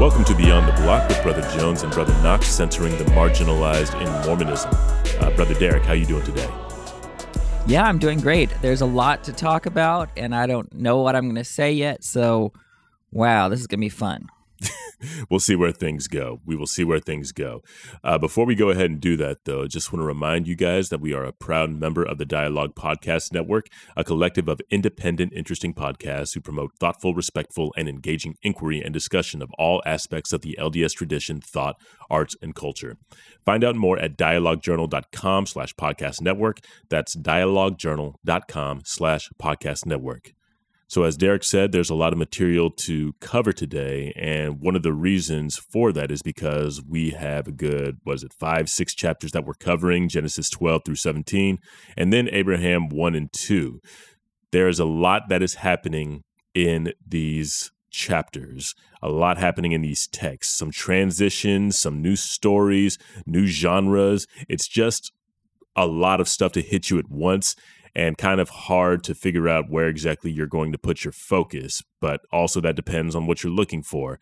Welcome to Beyond the Block with Brother Jones and Brother Knox, centering the marginalized in Mormonism. Uh, Brother Derek, how you doing today? Yeah, I'm doing great. There's a lot to talk about, and I don't know what I'm going to say yet. So, wow, this is going to be fun we'll see where things go. We will see where things go. Uh, before we go ahead and do that, though, just want to remind you guys that we are a proud member of the Dialogue Podcast Network, a collective of independent, interesting podcasts who promote thoughtful, respectful, and engaging inquiry and discussion of all aspects of the LDS tradition, thought, arts, and culture. Find out more at dialoguejournal.com slash podcast network. That's dialoguejournal.com slash podcast network. So, as Derek said, there's a lot of material to cover today. And one of the reasons for that is because we have a good, what is it, five, six chapters that we're covering Genesis 12 through 17, and then Abraham 1 and 2. There is a lot that is happening in these chapters, a lot happening in these texts, some transitions, some new stories, new genres. It's just a lot of stuff to hit you at once and kind of hard to figure out where exactly you're going to put your focus. But also, that depends on what you're looking for.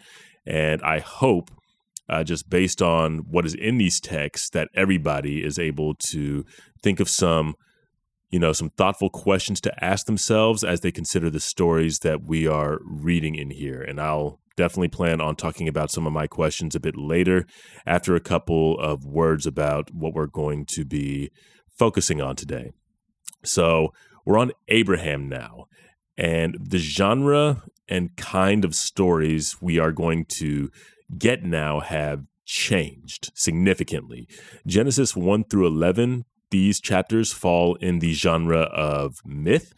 And I hope, uh, just based on what is in these texts, that everybody is able to think of some, you know, some thoughtful questions to ask themselves as they consider the stories that we are reading in here. And I'll definitely plan on talking about some of my questions a bit later after a couple of words about what we're going to be focusing on today. So we're on Abraham now. And the genre and kind of stories we are going to get now have changed significantly. Genesis 1 through 11, these chapters fall in the genre of myth.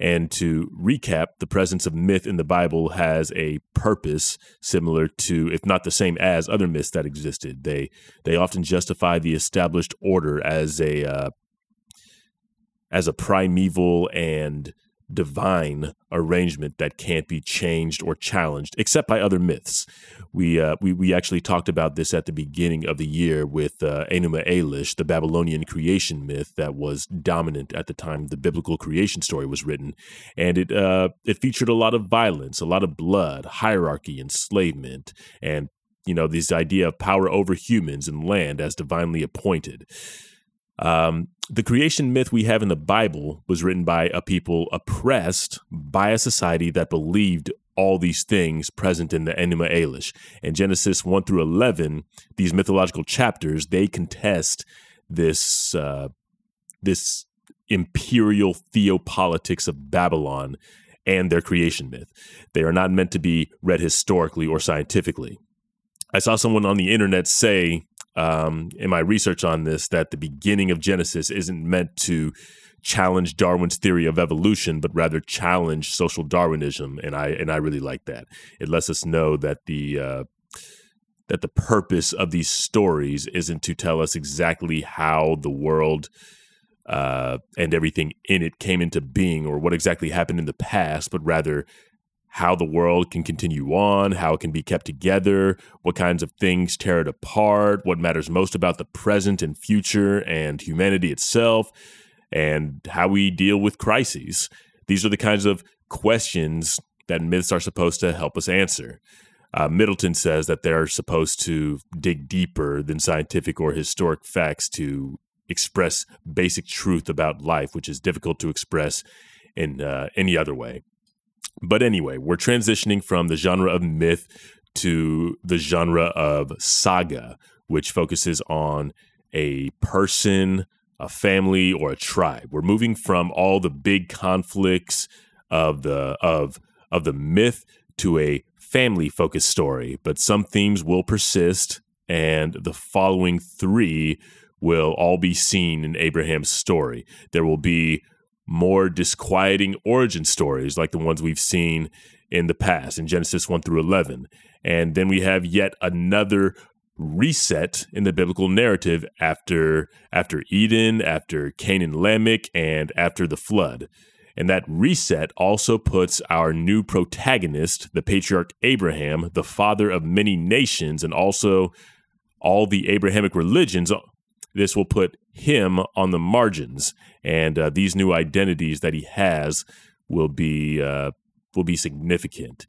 And to recap, the presence of myth in the Bible has a purpose similar to, if not the same as, other myths that existed. They they often justify the established order as a uh, as a primeval and divine arrangement that can't be changed or challenged except by other myths. We uh, we we actually talked about this at the beginning of the year with uh, Enuma Elish, the Babylonian creation myth that was dominant at the time the biblical creation story was written, and it uh, it featured a lot of violence, a lot of blood, hierarchy, enslavement, and you know this idea of power over humans and land as divinely appointed. Um, the creation myth we have in the Bible was written by a people oppressed by a society that believed all these things present in the Enuma Elish. In Genesis 1 through 11, these mythological chapters, they contest this uh, this imperial theopolitics of Babylon and their creation myth. They are not meant to be read historically or scientifically. I saw someone on the internet say um, in my research on this that the beginning of Genesis isn't meant to challenge Darwin's theory of evolution, but rather challenge social Darwinism, and I and I really like that. It lets us know that the uh, that the purpose of these stories isn't to tell us exactly how the world uh, and everything in it came into being or what exactly happened in the past, but rather how the world can continue on, how it can be kept together, what kinds of things tear it apart, what matters most about the present and future and humanity itself, and how we deal with crises. These are the kinds of questions that myths are supposed to help us answer. Uh, Middleton says that they're supposed to dig deeper than scientific or historic facts to express basic truth about life, which is difficult to express in uh, any other way. But anyway, we're transitioning from the genre of myth to the genre of saga, which focuses on a person, a family, or a tribe. We're moving from all the big conflicts of the of of the myth to a family focused story, but some themes will persist, and the following three will all be seen in Abraham's story. There will be more disquieting origin stories like the ones we've seen in the past in Genesis 1 through 11. And then we have yet another reset in the biblical narrative after after Eden, after Cain and Lamech, and after the flood. And that reset also puts our new protagonist, the patriarch Abraham, the father of many nations, and also all the Abrahamic religions this will put him on the margins, and uh, these new identities that he has will be uh, will be significant.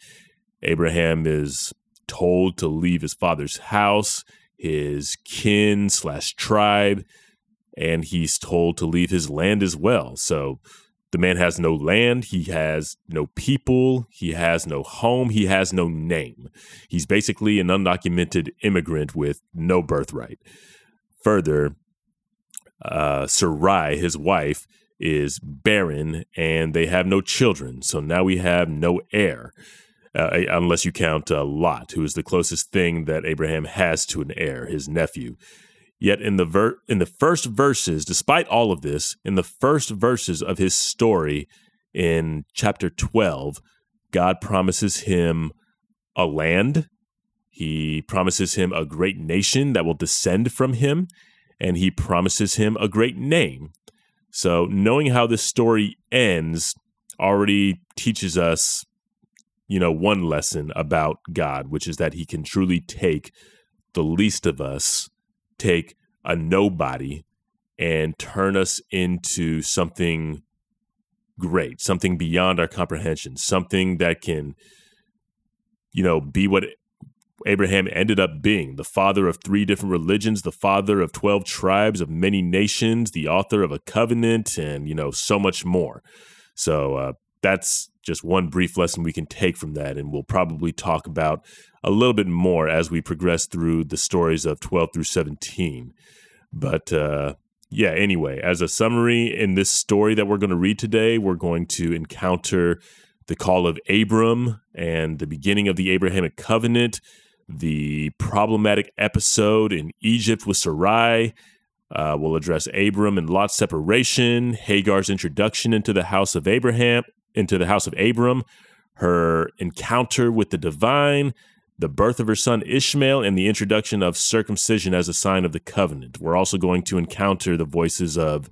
Abraham is told to leave his father's house, his kin slash tribe, and he's told to leave his land as well. So the man has no land, he has no people, he has no home, he has no name. He's basically an undocumented immigrant with no birthright. Further, uh, Sarai, his wife, is barren and they have no children. So now we have no heir, uh, unless you count uh, Lot, who is the closest thing that Abraham has to an heir, his nephew. Yet in the ver- in the first verses, despite all of this, in the first verses of his story in chapter 12, God promises him a land. He promises him a great nation that will descend from him, and he promises him a great name. So, knowing how this story ends already teaches us, you know, one lesson about God, which is that he can truly take the least of us, take a nobody, and turn us into something great, something beyond our comprehension, something that can, you know, be what Abraham ended up being the father of three different religions, the father of 12 tribes of many nations, the author of a covenant, and, you know, so much more. So uh, that's just one brief lesson we can take from that. And we'll probably talk about a little bit more as we progress through the stories of 12 through 17. But uh, yeah, anyway, as a summary in this story that we're going to read today, we're going to encounter the call of Abram and the beginning of the Abrahamic covenant the problematic episode in Egypt with Sarai. Uh, we'll address Abram and Lot's separation, Hagar's introduction into the house of Abraham, into the house of Abram, her encounter with the divine, the birth of her son Ishmael, and the introduction of circumcision as a sign of the covenant. We're also going to encounter the voices of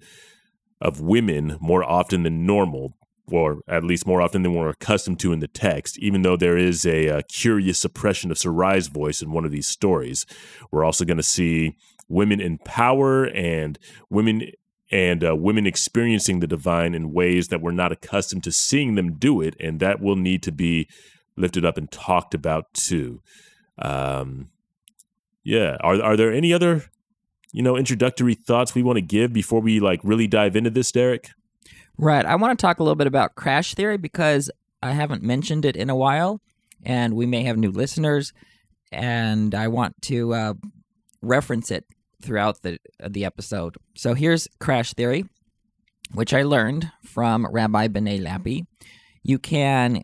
of women more often than normal or at least more often than we're accustomed to in the text, even though there is a, a curious suppression of Sarai's voice in one of these stories. We're also going to see women in power and women and uh, women experiencing the divine in ways that we're not accustomed to seeing them do it, and that will need to be lifted up and talked about too. Um, yeah, are are there any other you know introductory thoughts we want to give before we like really dive into this, Derek? Right. I want to talk a little bit about crash theory because I haven't mentioned it in a while, and we may have new listeners, and I want to uh, reference it throughout the the episode. So here's crash theory, which I learned from Rabbi Benay Lappe. You can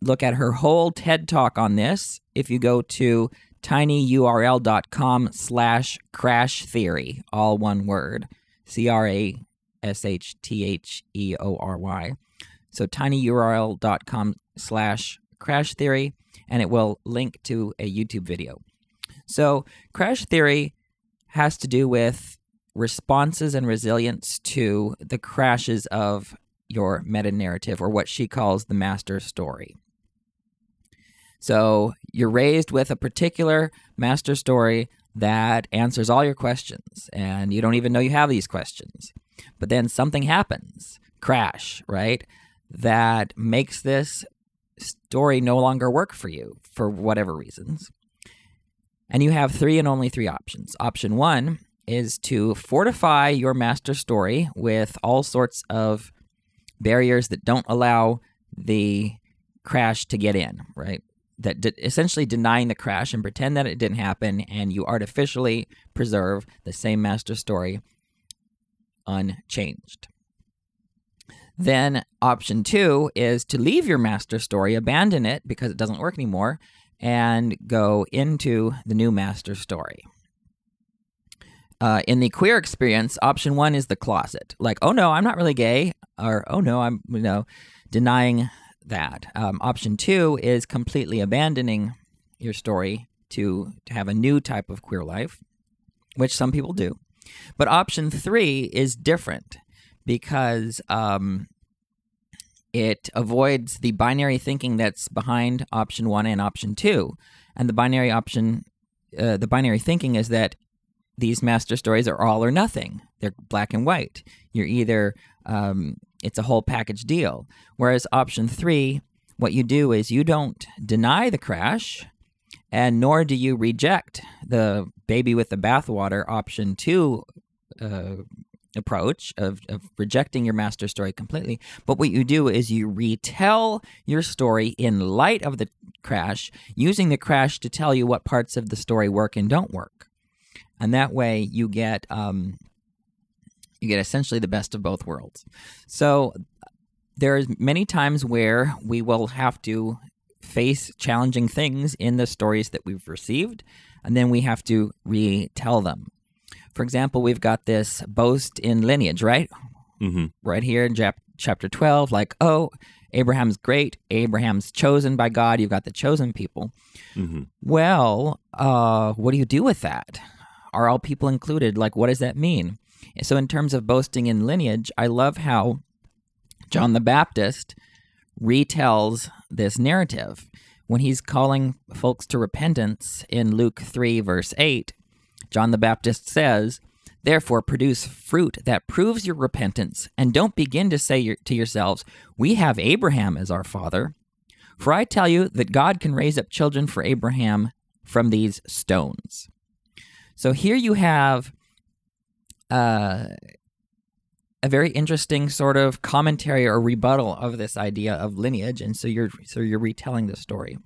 look at her whole TED talk on this if you go to tinyurl.com slash crash theory, all one word, C R A S H T H E O R Y. So tinyurl.com slash crash theory, and it will link to a YouTube video. So, crash theory has to do with responses and resilience to the crashes of your meta narrative, or what she calls the master story. So, you're raised with a particular master story that answers all your questions, and you don't even know you have these questions. But then something happens, crash, right? That makes this story no longer work for you for whatever reasons. And you have three and only three options. Option one is to fortify your master story with all sorts of barriers that don't allow the crash to get in, right? That de- essentially denying the crash and pretend that it didn't happen, and you artificially preserve the same master story unchanged. Then option two is to leave your master story, abandon it because it doesn't work anymore, and go into the new master story. Uh, in the queer experience, option one is the closet. Like, oh no, I'm not really gay, or oh no, I'm you know denying that. Um, option two is completely abandoning your story to to have a new type of queer life, which some people do. But option three is different because um, it avoids the binary thinking that's behind option one and option two. And the binary option, uh, the binary thinking is that these master stories are all or nothing. They're black and white. You're either, um, it's a whole package deal. Whereas option three, what you do is you don't deny the crash and nor do you reject the baby with the bathwater option two uh, approach of, of rejecting your master story completely. But what you do is you retell your story in light of the crash, using the crash to tell you what parts of the story work and don't work. And that way you get um, you get essentially the best of both worlds. So there's many times where we will have to face challenging things in the stories that we've received, and then we have to retell them. For example, we've got this boast in lineage, right? Mm-hmm. Right here in chap- chapter 12, like, oh, Abraham's great. Abraham's chosen by God. You've got the chosen people. Mm-hmm. Well, uh, what do you do with that? Are all people included? Like, what does that mean? So, in terms of boasting in lineage, I love how John the Baptist retells this narrative when he's calling folks to repentance in Luke 3, verse 8. John the Baptist says, Therefore, produce fruit that proves your repentance, and don't begin to say to yourselves, We have Abraham as our father. For I tell you that God can raise up children for Abraham from these stones. So here you have a very interesting sort of commentary or rebuttal of this idea of lineage, and so you're so you're retelling the story.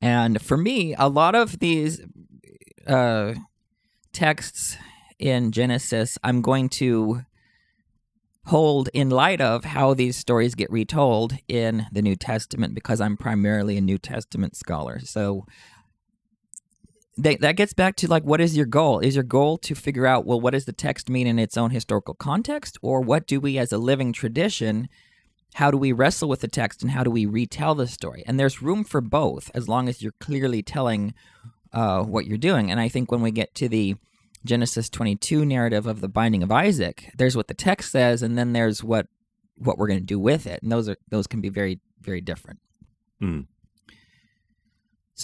And for me, a lot of these uh, texts in Genesis, I'm going to hold in light of how these stories get retold in the New Testament because I'm primarily a New Testament scholar. So that, that gets back to like what is your goal? Is your goal to figure out well what does the text mean in its own historical context? Or what do we as a living tradition how do we wrestle with the text and how do we retell the story? And there's room for both as long as you're clearly telling uh, what you're doing. And i think when we get to the genesis 22 narrative of the binding of isaac there's what the text says and then there's what what we're going to do with it. And those are those can be very very different. Mm.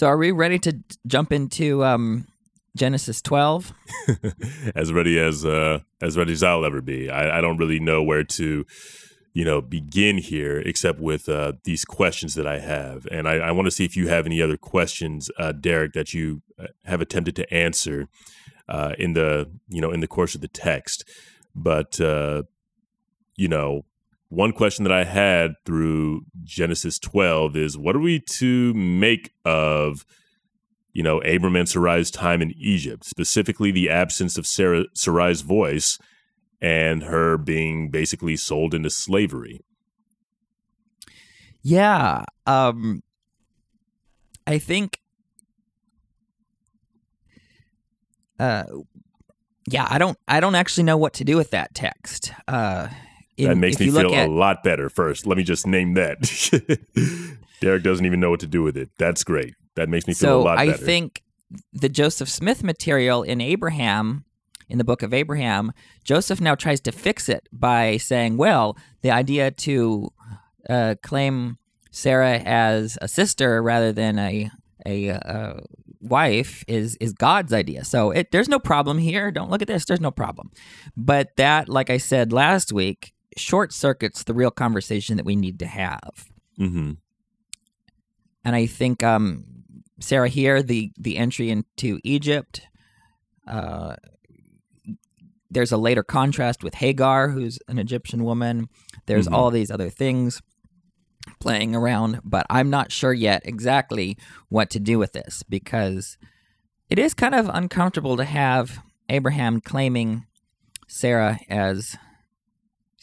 So are we ready to jump into um, Genesis 12? as ready as uh, as ready as I'll ever be. I, I don't really know where to, you know, begin here except with uh, these questions that I have, and I, I want to see if you have any other questions, uh, Derek, that you uh, have attempted to answer uh, in the you know in the course of the text. But uh, you know, one question that I had through Genesis 12 is, what are we to make of? you know, Abram and Sarai's time in Egypt, specifically the absence of Sarah, Sarai's voice and her being basically sold into slavery. Yeah. Um, I think. Uh, yeah, I don't. I don't actually know what to do with that text. Uh, in, that makes me feel at- a lot better. First, let me just name that. Derek doesn't even know what to do with it. That's great. That makes me feel so a lot I better. I think the Joseph Smith material in Abraham, in the book of Abraham, Joseph now tries to fix it by saying, well, the idea to uh, claim Sarah as a sister rather than a a uh, wife is is God's idea. So it, there's no problem here. Don't look at this. There's no problem. But that, like I said last week, short circuits the real conversation that we need to have. hmm And I think um, Sarah here, the the entry into Egypt. Uh, there's a later contrast with Hagar, who's an Egyptian woman. There's Mhm. all these other things playing around, but I'm not sure yet exactly what to do with this because it is kind of uncomfortable to have Abraham claiming Sarah as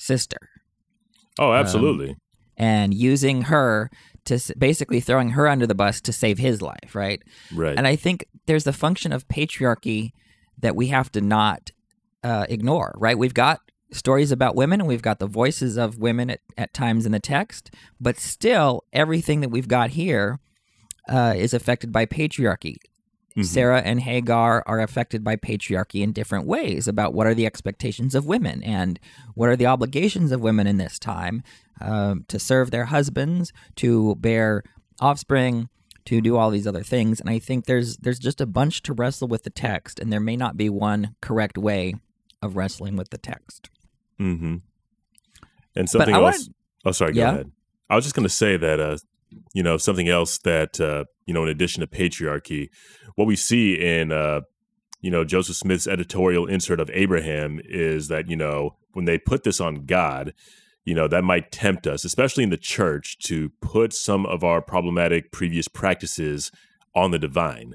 sister Oh, absolutely. and using her to basically throwing her under the bus to save his life, right? right. And I think there's the function of patriarchy that we have to not uh, ignore, right? We've got stories about women and we've got the voices of women at, at times in the text, but still, everything that we've got here uh, is affected by patriarchy. Mhm. Sarah and Hagar are affected by patriarchy in different ways about what are the expectations of women and what are the obligations of women in this time um, to serve their husbands, to bear offspring, to do all these other things. And I think there's there's just a bunch to wrestle with the text, and there may not be one correct way of wrestling with the text. Mm-hmm. And something else. oh, sorry. Go Yeah? ahead. I was just going to say that uh, you know, something else that uh, you know, in addition to patriarchy, what we see in uh, you know Joseph Smith's editorial insert of Abraham is that you know when they put this on God, you know that might tempt us, especially in the church, to put some of our problematic previous practices on the divine,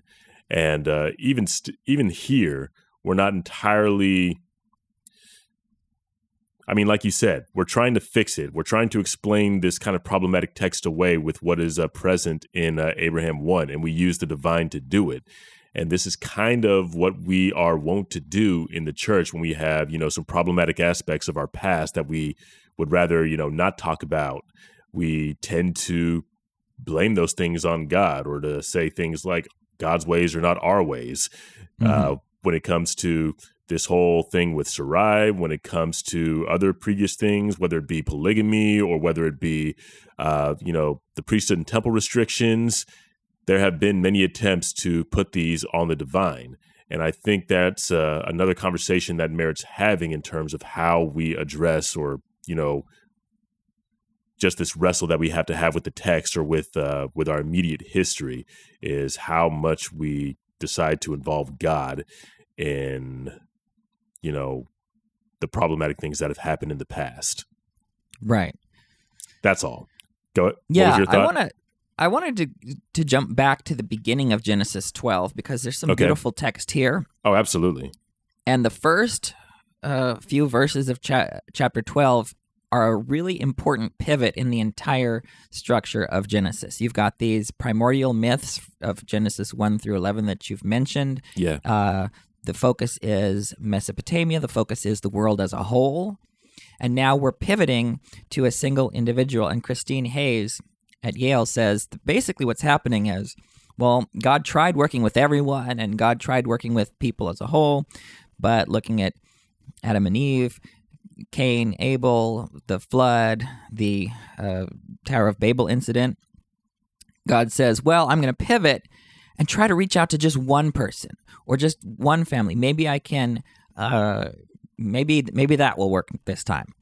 and uh, even st- even here, we're not entirely I mean, like you said, we're trying to fix it. We're trying to explain this kind of problematic text away with what is uh, present in uh, Abraham 1, and we use the divine to do it. And this is kind of what we are wont to do in the church when we have, you know, some problematic aspects of our past that we would rather, you know, not talk about. We tend to blame those things on God or to say things like God's ways are not our ways. Mm-hmm. Uh, when it comes to this whole thing with Sarai when it comes to other previous things, whether it be polygamy or whether it be, uh, you know, the priesthood and temple restrictions. There have been many attempts to put these on the divine. And I think that's uh, another conversation that merits having in terms of how we address or, you know, just this wrestle that we have to have with the text or with uh, with our immediate history is how much we decide to involve God in you know the problematic things that have happened in the past. Right. That's all. Go. Yeah, I want to. I wanted to to jump back to the beginning of Genesis 12 because there's some okay. beautiful text here. Oh, absolutely. And the first uh, few verses of cha- chapter 12 are a really important pivot in the entire structure of Genesis. You've got these primordial myths of Genesis 1 through 11 that you've mentioned. Yeah. Uh, the focus is Mesopotamia, the focus is the world as a whole. And now we're pivoting to a single individual. And Christine Hayes at Yale says basically what's happening is well, God tried working with everyone and God tried working with people as a whole, but looking at Adam and Eve, Cain, Abel, the flood, the uh, Tower of Babel incident, God says, well, I'm going to pivot and try to reach out to just one person or just one family. Maybe I can, uh, maybe maybe that will work this time.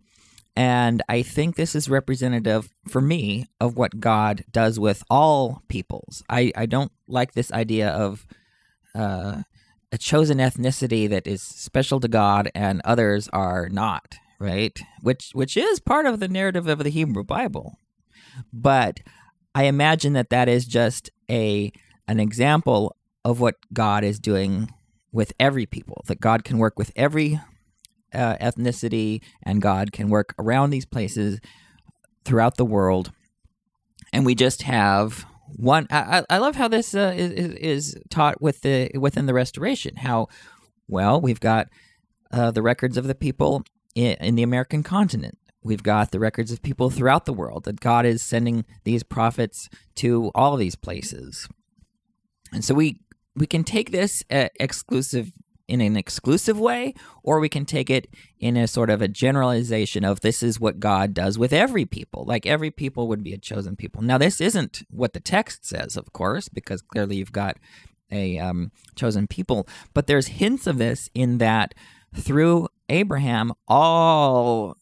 And I think this is representative for me of what God does with all peoples. I, I don't like this idea of uh, a chosen ethnicity that is special to God and others are not, right? Which which is part of the narrative of the Hebrew Bible. But I imagine that that is just a an example of what God is doing with every people, that God can work with every uh, ethnicity and God can work around these places throughout the world. And we just have one. I, I love how this uh, is, is taught with the within the restoration. How well we've got uh, the records of the people in, in the American continent. We've got the records of people throughout the world that God is sending these prophets to all these places. And so we we can take this uh, exclusive in an exclusive way, or we can take it in a sort of a generalization of this is what God does with every people. Like every people would be a chosen people. Now, this isn't what the text says, of course, because clearly you've got a um, chosen people, but there's hints of this in that through Abraham, all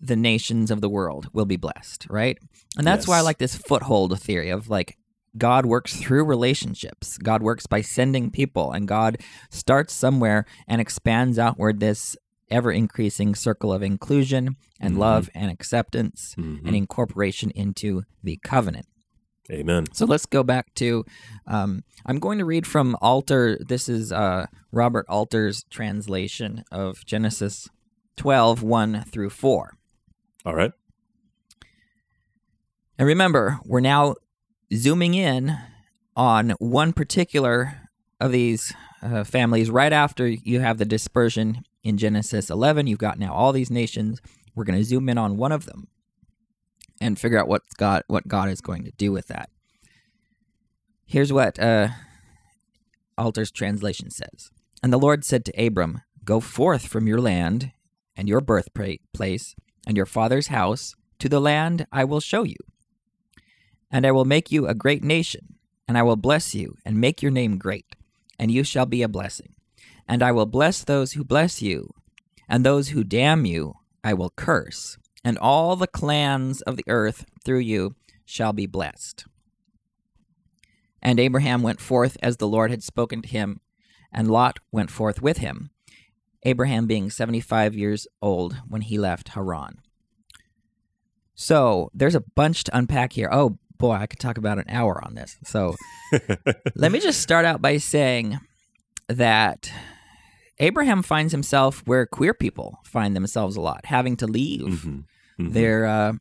the nations of the world will be blessed, right? And that's yes. why I like this foothold theory of like God works through relationships. God works by sending people, and God starts somewhere and expands outward this ever increasing circle of inclusion and mm-hmm. love and acceptance mm-hmm. and incorporation into the covenant. Amen. So let's go back to. Um, I'm going to read from Alter. This is uh, Robert Alter's translation of Genesis 12, 1 through 4. All right. And remember, we're now zooming in on one particular of these uh, families right after you have the dispersion in Genesis 11. You've got now all these nations. We're going to zoom in on one of them and figure out what God what God is going to do with that. Here's what uh, Alter's translation says: And the Lord said to Abram, "Go forth from your land and your birthplace and your father's house to the land I will show you." And I will make you a great nation, and I will bless you, and make your name great, and you shall be a blessing. And I will bless those who bless you, and those who damn you I will curse, and all the clans of the earth through you shall be blessed. And Abraham went forth as the Lord had spoken to him, and Lot went forth with him, Abraham being 75 years old when he left Haran. So there's a bunch to unpack here. Oh boy, I could talk about an hour on this. So let me just start out by saying that Abraham finds himself where queer people find themselves a lot, having to leave Mm-hmm. Mhm. their uh,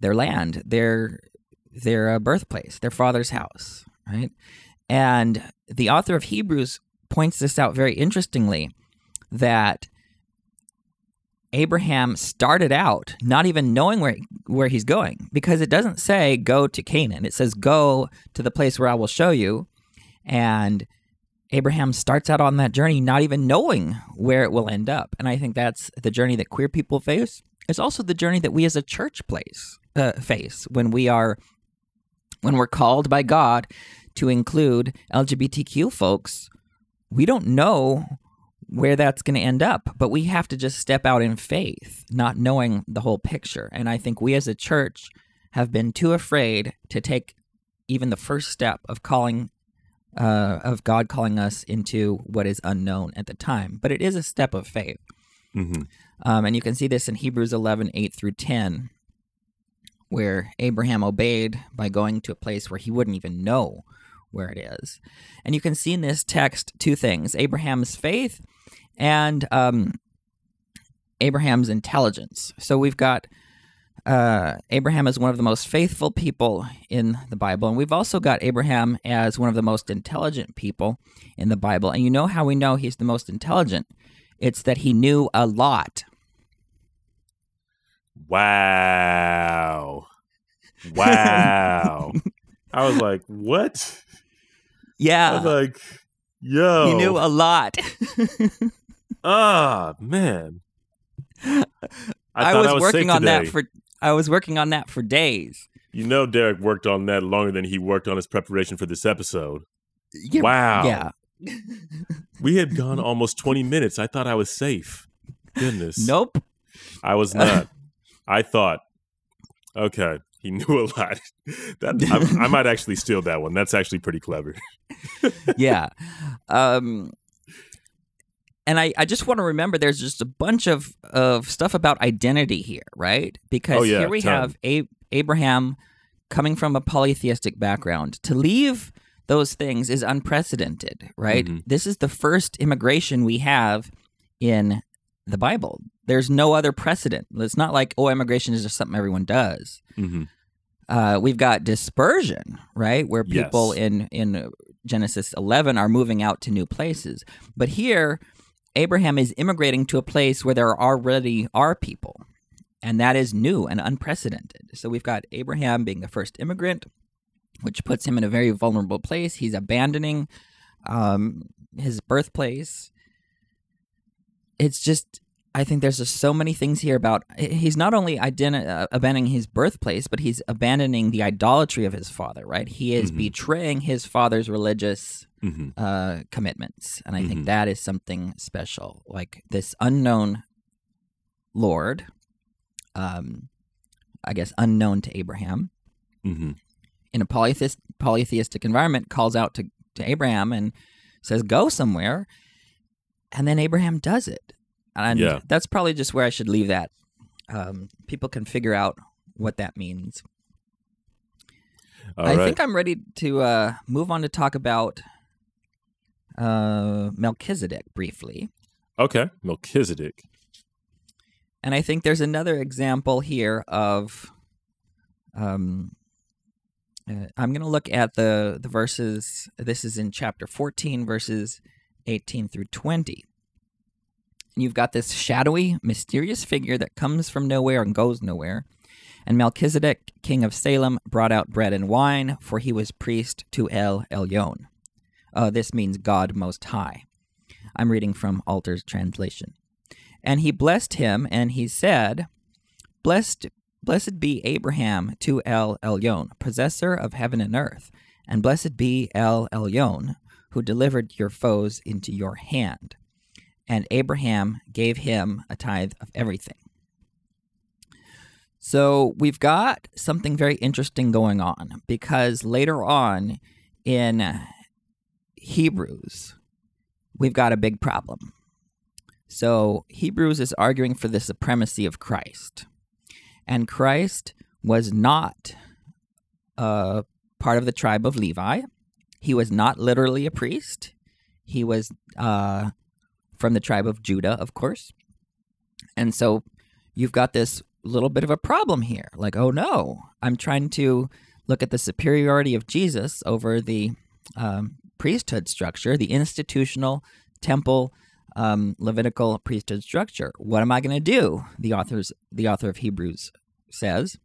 their land, their their uh, birthplace, their father's house, right? And the author of Hebrews points this out very interestingly that Abraham started out not even knowing where where he's going because it doesn't say go to Canaan. It says go to the place where I will show you. And Abraham starts out on that journey not even knowing where it will end up. And I think that's the journey that queer people face. It's also the journey that we as a church place uh, face when we are when we're called by God to include LGBTQ folks. We don't know where that's going to end up, but we have to just step out in faith, not knowing the whole picture. And I think we as a church have been too afraid to take even the first step of calling uh, of God calling us into what is unknown at the time. But it is a step of faith. Mhm. Um, and you can see this in Hebrews 11, 8 through 10, where Abraham obeyed by going to a place where he wouldn't even know where it is. And you can see in this text two things Abraham's faith and um, Abraham's intelligence. So we've got uh, Abraham as one of the most faithful people in the Bible, and we've also got Abraham as one of the most intelligent people in the Bible. And you know how we know he's the most intelligent? It's that he knew a lot. Wow. Wow. I was like, what? I Yeah, was like, yo. he knew a lot. Ah, man. I, I, was, I was working on that for I was working on that for days. You know, Derek worked on that longer than he worked on his preparation for this episode. Yeah, Wow. Yeah. We had gone almost 20 minutes. I thought I was safe. Goodness. Nope. I was not. I thought, okay, he knew a lot. That I, I might actually steal that one. That's actually pretty clever. yeah. Um, and I, I just want to remember there's just a bunch of, of stuff about identity here, right? Because Oh, yeah, here we ton. have a- Abraham coming from a polytheistic background. To leave those things is unprecedented, right? Mhm. This is the first immigration we have in the Bible. There's no other precedent. It's not like, oh, immigration is just something everyone does. hmm Uh, we've got dispersion, right, where people Yes. in in Genesis 11 are moving out to new places. But here, Abraham is immigrating to a place where there already are people, and that is new and unprecedented. So we've got Abraham being the first immigrant, which puts him in a very vulnerable place. He's abandoning um, his birthplace. It's just I think there's just so many things here about he's not only identi- uh, abandoning his birthplace, but he's abandoning the idolatry of his father. Right? He is Mhm. betraying his father's religious hmm uh, commitments, and I Mhm. think that is something special. Like this unknown Lord, um, I guess unknown to Abraham, hmm in a polytheist, polytheistic environment, calls out to to Abraham and says, "Go somewhere," and then Abraham does it. And Yeah. that's probably just where I should leave that. Um, people can figure out what that means. All I right. think I'm ready to uh, move on to talk about uh, Melchizedek briefly. okay. Melchizedek. And I think there's another example here of. Um, uh, I'm going to look at the, the verses. This is in chapter 14, verses 18 through 20. And you've got this shadowy, mysterious figure that comes from nowhere and goes nowhere. And Melchizedek, king of Salem, brought out bread and wine, for he was priest to El Elyon. Uh, this means God Most High. I'm reading from Alter's translation. And he blessed him, and he said, Blessed, blessed be Abraham to El Elyon, possessor of heaven and earth, and blessed be El Elyon, who delivered your foes into your hand. And Abraham gave him a tithe of everything. So we've got something very interesting going on because later on in Hebrews, we've got a big problem. So Hebrews is arguing for the supremacy of Christ. And Christ was not a part of the tribe of Levi. He was not literally a priest. He was uh, from the tribe of Judah, of course. And so you've got this little bit of a problem here. Like, oh no, I'm trying to look at the superiority of Jesus over the um, priesthood structure, the institutional temple um, Levitical priesthood structure. What am I going to do? The authors, the author of Hebrews says,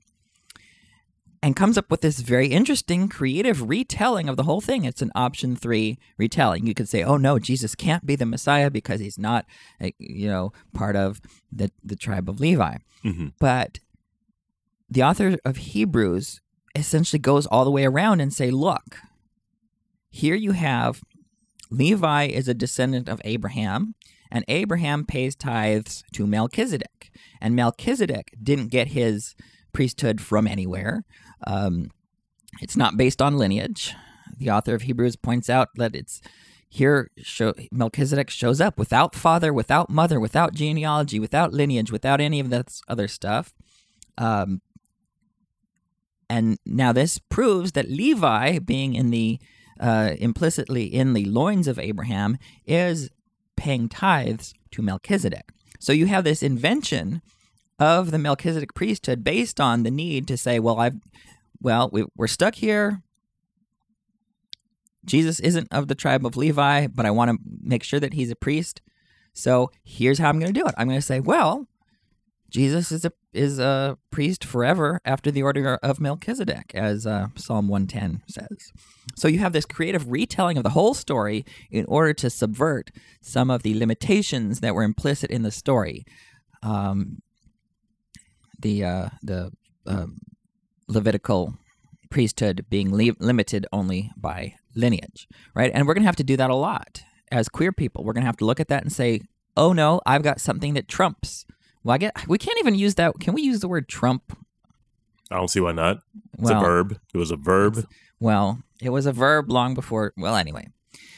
and comes up with this very interesting creative retelling of the whole thing. It's an option three retelling. You could say, "Oh no, Jesus can't be the Messiah because he's not, you know, part of the the tribe of Levi." Mm-hmm. But the author of Hebrews essentially goes all the way around and say, "Look, here you have Levi is a descendant of Abraham, and Abraham pays tithes to Melchizedek, and Melchizedek didn't get his priesthood from anywhere." Um, it's not based on lineage. The author of Hebrews points out that it's here show, Melchizedek shows up without father, without mother, without genealogy, without lineage, without any of that other stuff. Um, and now this proves that Levi, being in the uh, implicitly in the loins of Abraham, is paying tithes to Melchizedek. So you have this invention of the Melchizedek priesthood based on the need to say, well, I've well, we, we're stuck here. Jesus isn't of the tribe of Levi, but I want to make sure that he's a priest. So here's how I'm going to do it. I'm going to say, well, Jesus is a is a priest forever after the order of Melchizedek, as uh, Psalm 110 says. So you have this creative retelling of the whole story in order to subvert some of the limitations that were implicit in the story. Um, the uh, the um, Levitical priesthood being li- limited only by lineage, right? And we're going to have to do that a lot as queer people. We're going to have to look at that and say, "Oh no, I've got something that trumps." Well, I get we can't even use that. Can we use the word trump? I don't see why not. It's well, a verb. It was a verb. Well, it was a verb long before. Well, anyway.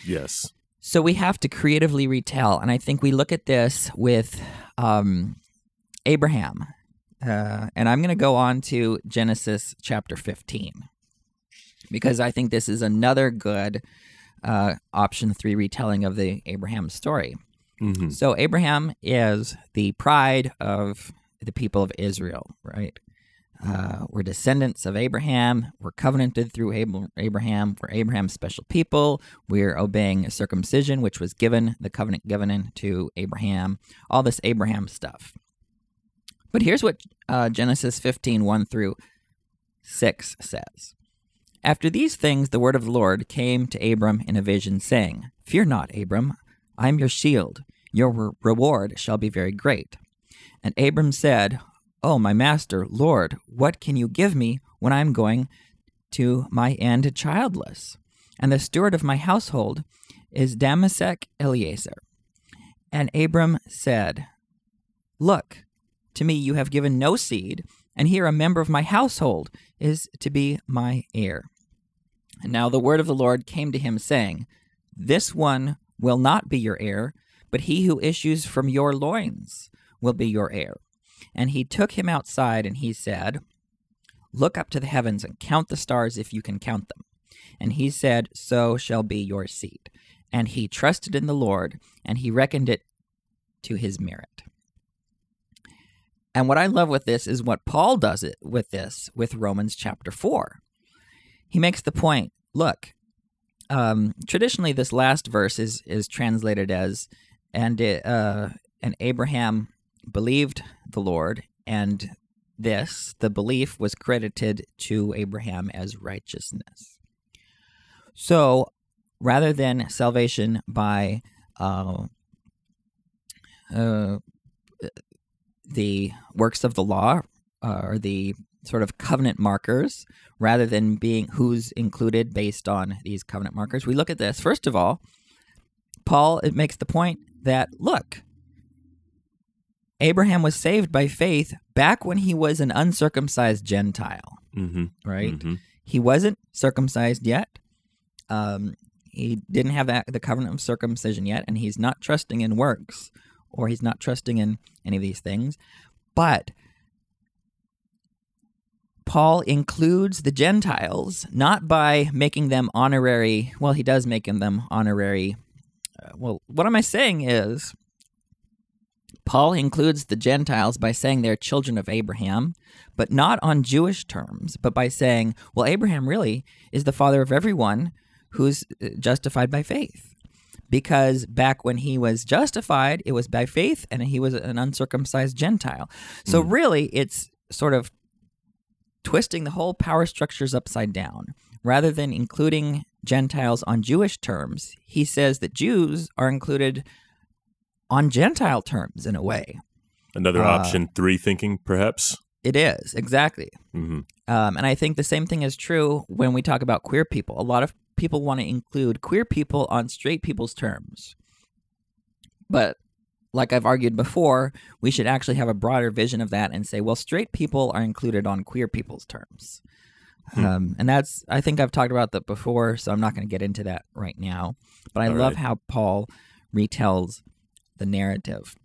Yes. So we have to creatively retell, and I think we look at this with um, Abraham uh, and I'm going to go on to Genesis chapter 15 because I think this is another good uh, option three retelling of the Abraham story. Mm-hmm. So, Abraham is the pride of the people of Israel, right? Uh, we're descendants of Abraham. We're covenanted through Abraham. We're Abraham's special people. We're obeying circumcision, which was given, the covenant given to Abraham. All this Abraham stuff. But here's what uh, Genesis 15, 1 through 6 says. After these things, the word of the Lord came to Abram in a vision, saying, Fear not, Abram, I am your shield. Your reward shall be very great. And Abram said, O my master, Lord, what can you give me when I am going to my end childless? And the steward of my household is Dammesek Eliezer. And Abram said, Look, to me you have given no seed, and here a member of my household is to be my heir. And now the word of the Lord came to him, saying, This one will not be your heir, but he who issues from your loins will be your heir. And he took him outside, and he said, Look up to the heavens and count the stars if you can count them. And he said, So shall be your seed. And he trusted in the Lord, and he reckoned it to his merit. And what I love with this is what Paul does it with this with Romans chapter 4. He makes the point, look, um, traditionally this last verse is is translated as and it, uh, and Abraham believed the Lord and this the belief was credited to Abraham as righteousness. So rather than salvation by uh, uh, the works of the law uh, or the sort of covenant markers rather than being who's included based on these covenant markers. We look at this. First of all, Paul it makes the point that look, Abraham was saved by faith back when he was an uncircumcised Gentile, Mm-hmm. right? Mm-hmm. He wasn't circumcised yet. Um, he didn't have that, the covenant of circumcision yet, and he's not trusting in works or he's not trusting in any of these things. But Paul includes the Gentiles not by making them honorary. Well, he does make them honorary. Well, what am I saying is Paul includes the Gentiles by saying they're children of Abraham, but not on Jewish terms, but by saying, well, Abraham really is the father of everyone who's uh, justified by faith. Because back when he was justified, it was by faith and he was an uncircumcised Gentile. So, really, it's sort of twisting the whole power structures upside down. Rather than including Gentiles on Jewish terms, he says that Jews are included on Gentile terms in a way. Another Uh, option three thinking, perhaps. It is, exactly. Mm-hmm. Um, and I think the same thing is true when we talk about queer people. A lot of people want to include queer people on straight people's terms. But like I've argued before, we should actually have a broader vision of that and say, well, straight people are included on queer people's terms. Hmm. Um, and that's, I think I've talked about that before, so I'm not going to get into that right now. But I All love right. how Paul retells the narrative.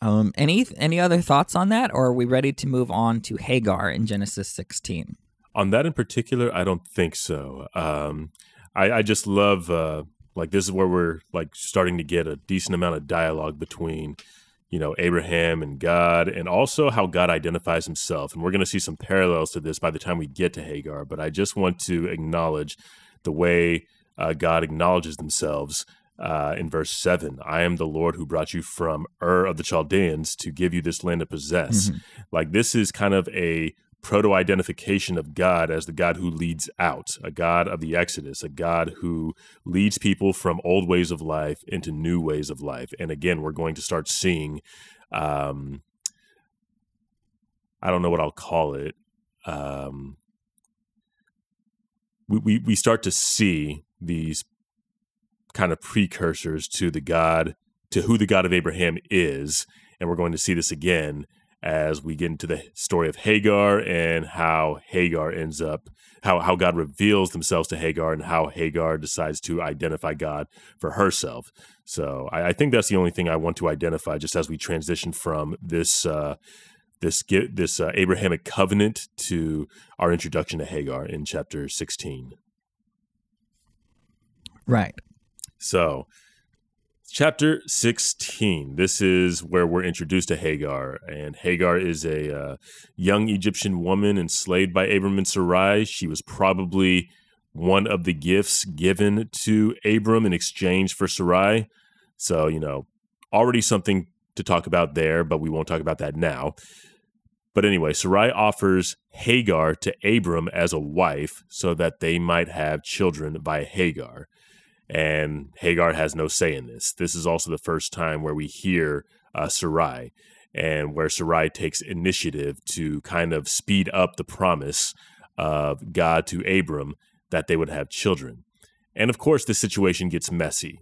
Um, any any other thoughts on that, or are we ready to move on to Hagar in Genesis 16? On that in particular, I don't think so. Um, I, I just love uh, like this is where we're like starting to get a decent amount of dialogue between you know Abraham and God, and also how God identifies Himself. And we're going to see some parallels to this by the time we get to Hagar. But I just want to acknowledge the way uh, God acknowledges themselves. Uh, in verse 7, I am the Lord who brought you from Ur of the Chaldeans to give you this land to possess. Mhm. Like, this is kind of a proto identification of God as the God who leads out, a God of the Exodus, a God who leads people from old ways of life into new ways of life. And again, we're going to start seeing, um, I don't know what I'll call it. Um, we, we, we start to see these kind of precursors to the God, to who the God of Abraham is. And we're going to see this again as we get into the story of Hagar and how Hagar ends up, how, how God reveals themselves to Hagar and how Hagar decides to identify God for herself. So I, I think that's the only thing I want to identify just as we transition from this. Uh, this this uh, Abrahamic covenant to our introduction to Hagar in chapter 16. Right. So, chapter 16. This is where we're introduced to Hagar. And Hagar is a uh, young Egyptian woman enslaved by Abram and Sarai. She was probably one of the gifts given to Abram in exchange for Sarai. So, you know, already something to talk about there, but we won't talk about that now. But anyway, Sarai offers Hagar to Abram as a wife so that they might have children by Hagar and Hagar has no say in this. This is also the first time where we hear uh, Sarai, and where Sarai takes initiative to kind of speed up the promise of God to Abram that they would have children. And of course, the situation gets messy.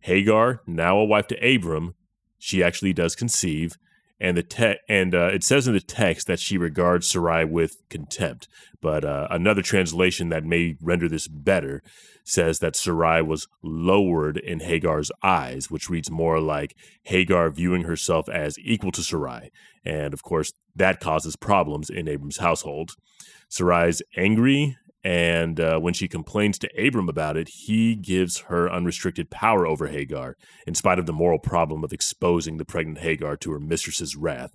Hagar, now a wife to Abram, she actually does conceive, and the te- and uh, it says in the text that she regards Sarai with contempt. But uh, another translation that may render this better says that Sarai was lowered in Hagar's eyes, which reads more like Hagar viewing herself as equal to Sarai. And of course, that causes problems in Abram's household. Sarai's angry, and uh, when she complains to Abram about it, he gives her unrestricted power over Hagar, in spite of the moral problem of exposing the pregnant Hagar to her mistress's wrath.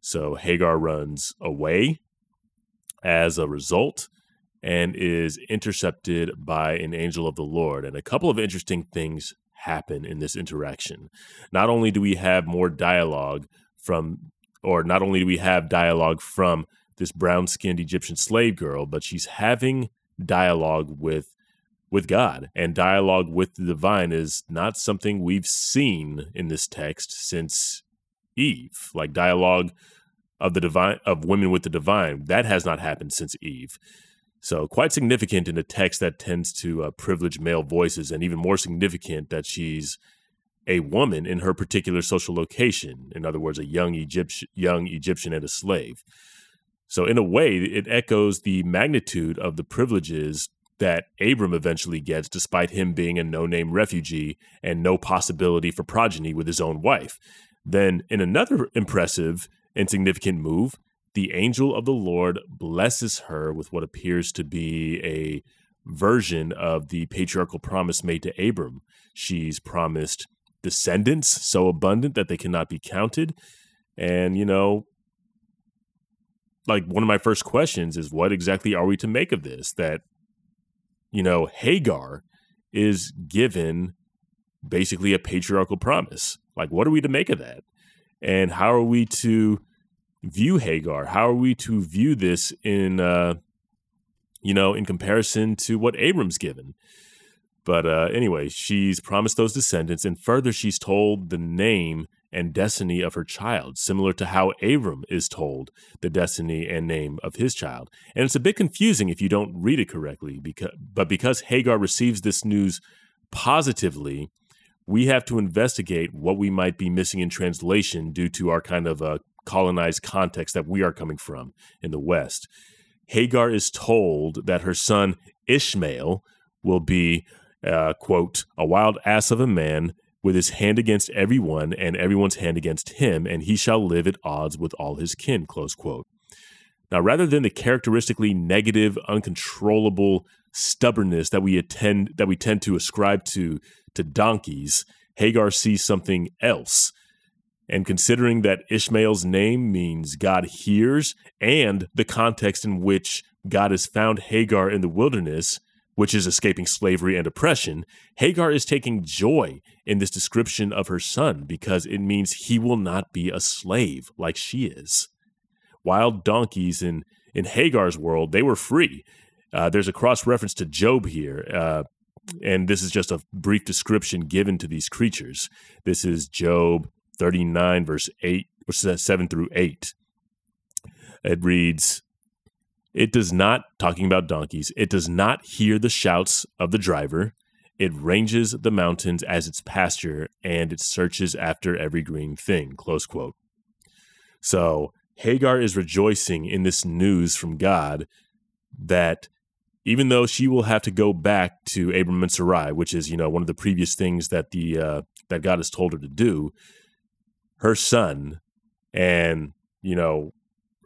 So Hagar runs away as a result and is intercepted by an angel of the Lord. And a couple of interesting things happen in this interaction. Not only do we have more dialogue from, or not only do we have dialogue from this brown skinned Egyptian slave girl, but she's having dialogue with with God. And dialogue with the divine is not something we've seen in this text since Eve. Like dialogue of the divine of women with the divine, that has not happened since Eve. So, quite significant in a text that tends to uh, privilege male voices, and even more significant that she's a woman in her particular social location. In other words, a young Egyptian, young Egyptian and a slave. So, in a way, it echoes the magnitude of the privileges that Abram eventually gets, despite him being a no name refugee and no possibility for progeny with his own wife. Then, in another impressive and significant move, the angel of the Lord blesses her with what appears to be a version of the patriarchal promise made to Abram. She's promised descendants so abundant that they cannot be counted. And, you know, like one of my first questions is what exactly are we to make of this? That, you know, Hagar is given basically a patriarchal promise. Like, what are we to make of that? And how are we to view Hagar? How are we to view this in, uh, you know, in comparison to what Abram's given? But uh, anyway, she's promised those descendants, and further, she's told the name and destiny of her child, similar to how Abram is told the destiny and name of his child. And it's a bit confusing if you don't read it correctly, because but because Hagar receives this news positively, we have to investigate what we might be missing in translation due to our kind of a uh, colonized context that we are coming from in the West. Hagar is told that her son Ishmael will be, uh, quote, a wild ass of a man with his hand against everyone and everyone's hand against him, and he shall live at odds with all his kin, close quote. Now, rather than the characteristically negative, uncontrollable stubbornness that we attend that we tend to ascribe to to donkeys, Hagar sees something else. And considering that Ishmael's name means God hears, and the context in which God has found Hagar in the wilderness, which is escaping slavery and oppression, Hagar is taking joy in this description of her son because it means he will not be a slave like she is. Wild donkeys in, in Hagar's world, they were free. Uh, there's a cross reference to Job here, uh, and this is just a brief description given to these creatures. This is Job 39, verse 8, which or 7 through 8. It reads, it does not, talking about donkeys, it does not hear the shouts of the driver. It ranges the mountains as its pasture, and it searches after every green thing. Close quote. So Hagar is rejoicing in this news from God that even though she will have to go back to Abram and Sarai, which is you know one of the previous things that the uh, that God has told her to do, her son and you know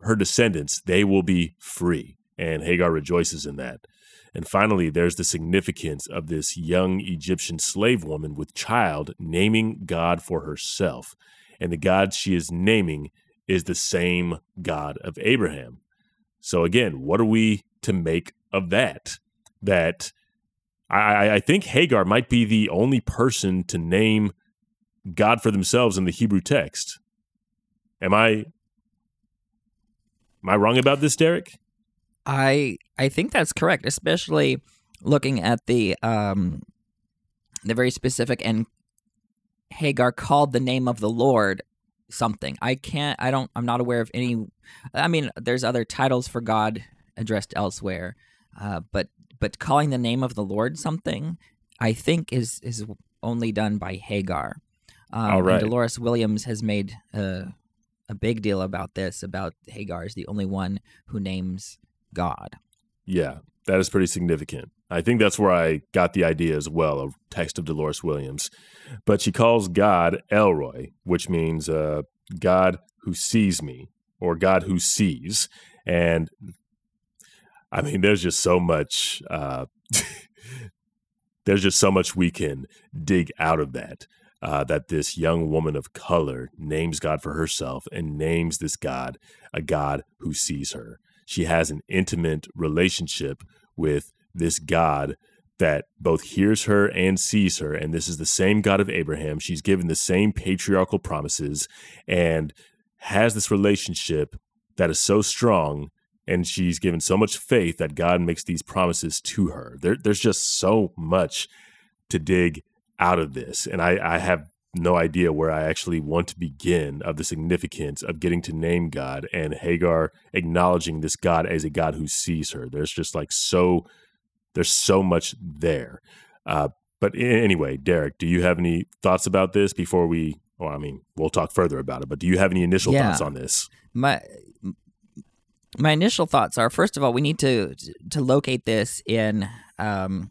her descendants, they will be free. And Hagar rejoices in that. And finally, there's the significance of this young Egyptian slave woman with child naming God for herself. And the God she is naming is the same God of Abraham. So, again, what are we to make of that? That I, I think Hagar might be the only person to name God for themselves in the Hebrew text. Am I Am I wrong about this, Derek? I I think that's correct, especially looking at the um the very specific and Hagar called the name of the Lord something. I can't I don't I'm not aware of any I mean there's other titles for God addressed elsewhere. Uh, but but calling the name of the Lord something I think is is only done by Hagar. Um, All right. Dolores Williams has made uh, a big deal about this about Hagar is the only one who names God. Yeah, that is pretty significant. I think that's where I got the idea as well, a text of Dolores Williams. But she calls God El Roi, which means uh, God who sees me or God who sees. And I mean, there's just so much. Uh, there's just so much we can dig out of that uh, that this young woman of color names God for herself and names this God a God who sees her. She has an intimate relationship with this God that both hears her and sees her. And this is the same God of Abraham. She's given the same patriarchal promises and has this relationship that is so strong. And she's given so much faith that God makes these promises to her. There, there's just so much to dig out of this. And I, I have no idea where I actually want to begin of the significance of getting to name God and Hagar acknowledging this God as a God who sees her. There's just like so, there's so much there. Uh, But anyway, Derek, do you have any thoughts about this before we? Well, I mean, we'll talk further about it. But do you have any initial Yeah. thoughts on this? my my initial thoughts are first of all we need to to locate this in um,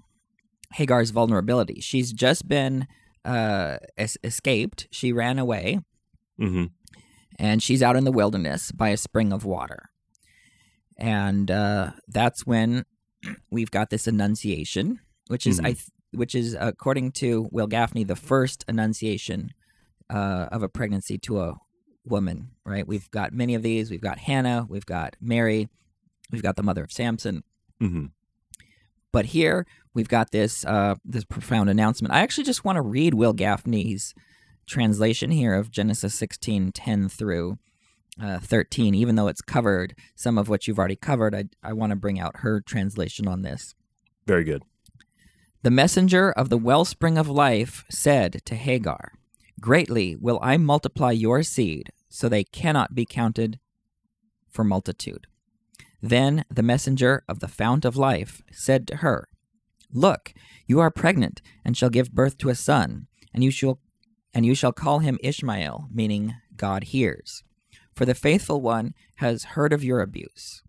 Hagar's vulnerability. She's just been uh, es- escaped. She ran away, hmm and she's out in the wilderness by a spring of water. And uh, that's when we've got this annunciation, which is I th- which is according to Wil Gafney the first annunciation uh, of a pregnancy to a woman. Right? We've got many of these. We've got Hannah. We've got Mary. We've got the mother of Samson. hmm But here we've got this uh, this profound announcement. I actually just want to read Wil Gafney's translation here of Genesis 16, 10 through uh, 13, even though it's covered some of what you've already covered. I, I want to bring out her translation on this. Very good. The messenger of the wellspring of life said to Hagar, Greatly will I multiply your seed, so they cannot be counted for multitude. Then the messenger of the fount of life said to her, Look, you are pregnant, and shall give birth to a son, and you shall and you shall call him Ishmael, meaning God hears. For the faithful one has heard of your abuse.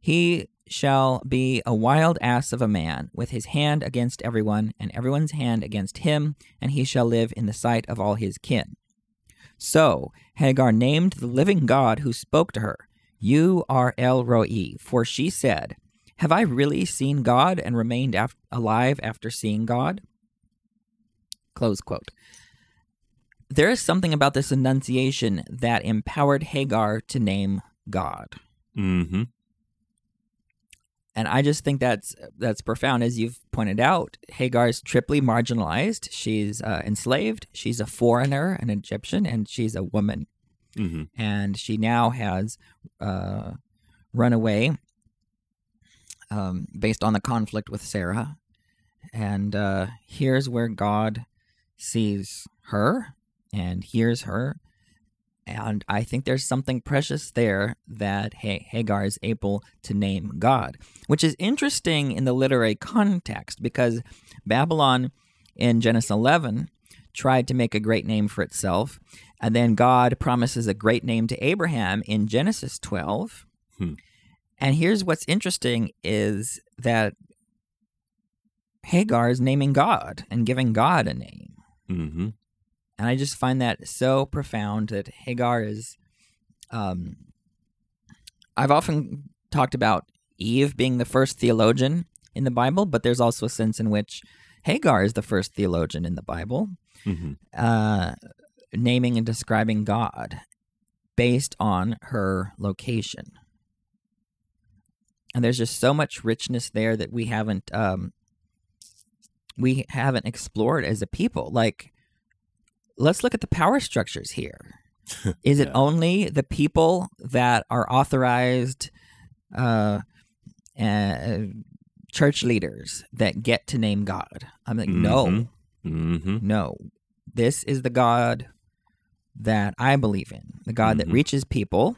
He shall be a wild ass of a man, with his hand against everyone, and everyone's hand against him, and he shall live in the sight of all his kin. So Hagar named the living God who spoke to her, You are El Roi, for she said, Have I really seen God and remained af- alive after seeing God? Close quote. There is something about this annunciation that empowered Hagar to name God hmm and I just think that's that's profound. As you've pointed out, Hagar is triply marginalized. She's uh, enslaved. She's a foreigner, an Egyptian, and she's a woman. hmm And she now has uh, run away um, based on the conflict with Sarah. And uh, here's where God sees her and hears her. And I think there's something precious there that Ha- Hagar is able to name God, which is interesting in the literary context because Babylon in Genesis 11 tried to make a great name for itself. And then God promises a great name to Abraham in Genesis 12. Hmm. And here's what's interesting is that Hagar is naming God and giving God a name. hmm And I just find that so profound that Hagar is. Um, I've often talked about Eve being the first theologian in the Bible, but there's also a sense in which Hagar is the first theologian in the Bible, hmm uh, naming and describing God based on her location. And there's just so much richness there that we haven't um, we haven't explored as a people. Like, let's look at the power structures here. Is it Yeah. only the people that are authorized uh, uh, church leaders that get to name God? I'm like, no, Mhm. hmm no. This is the God that I believe in, the God that Mhm. reaches people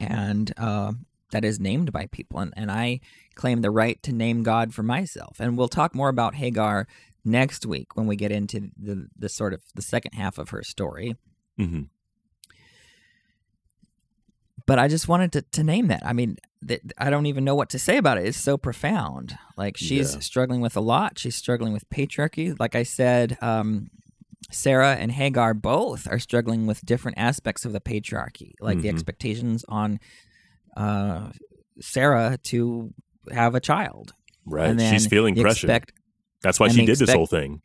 and uh, that is named by people. And, and I claim the right to name God for myself. And we'll talk more about Hagar next week when we get into the, the sort of the second half of her story. hmm But I just wanted to, to name that. I mean, th- I don't even know what to say about it. It's so profound. Like she's Yeah. struggling with a lot. She's struggling with patriarchy. Like I said, um, Sarah and Hagar both are struggling with different aspects of the patriarchy, like the Mhm. expectations on uh, Sarah to have a child. Right. And She's feeling pressure. expect- That's why she did this whole thing.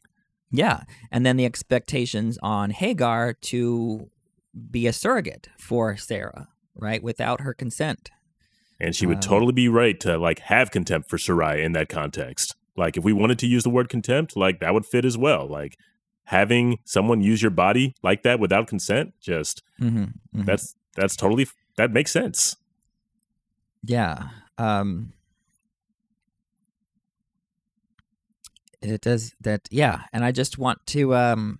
Yeah. And then the expectations on Hagar to be a surrogate for Sarah, right? Without her consent. And she would Um, totally be right to like have contempt for Sarai in that context. Like if we wanted to use the word contempt, like that would fit as well. Like having someone use your body like that without consent, just Mm-hmm. that's that's totally that makes sense. Yeah. Um it does that yeah, and I just want to um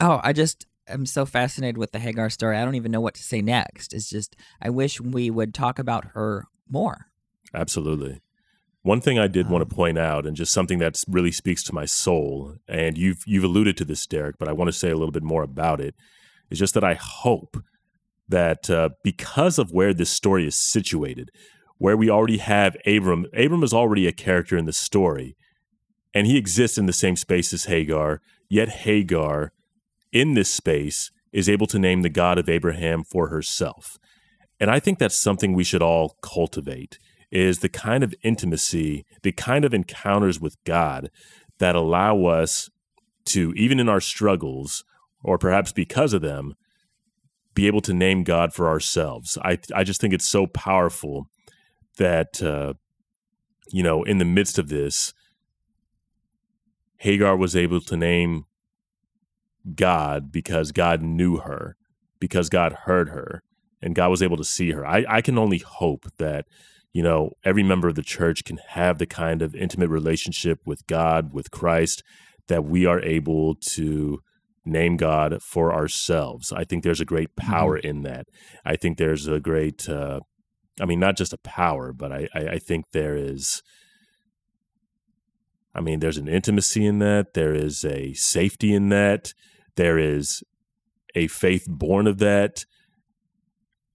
Oh, I just am so fascinated with the Hagar story. I don't even know what to say next. It's just I wish we would talk about her more. Absolutely. One thing I did um, want to point out, and just something that really speaks to my soul, and you've you've alluded to this, Derek, but I want to say a little bit more about it, is just that I hope that uh, because of where this story is situated, where we already have Abram, Abram is already a character in the story, and he exists in the same space as Hagar. Yet Hagar, in this space, is able to name the God of Abraham for herself. And I think that's something we should all cultivate is the kind of intimacy, the kind of encounters with God that allow us to, even in our struggles, or perhaps because of them, be able to name God for ourselves. I I just think it's so powerful that uh, you know in the midst of this, Hagar was able to name God because God knew her, because God heard her, and God was able to see her. I, I can only hope that, you know, every member of the church can have the kind of intimate relationship with God, with Christ, that we are able to name God for ourselves. I think there's a great power mm-hmm. in that. I think there's a great, uh, I mean, not just a power, but I, I, I think there is. I mean, there's an intimacy in that. There is a safety in that. There is a faith born of that.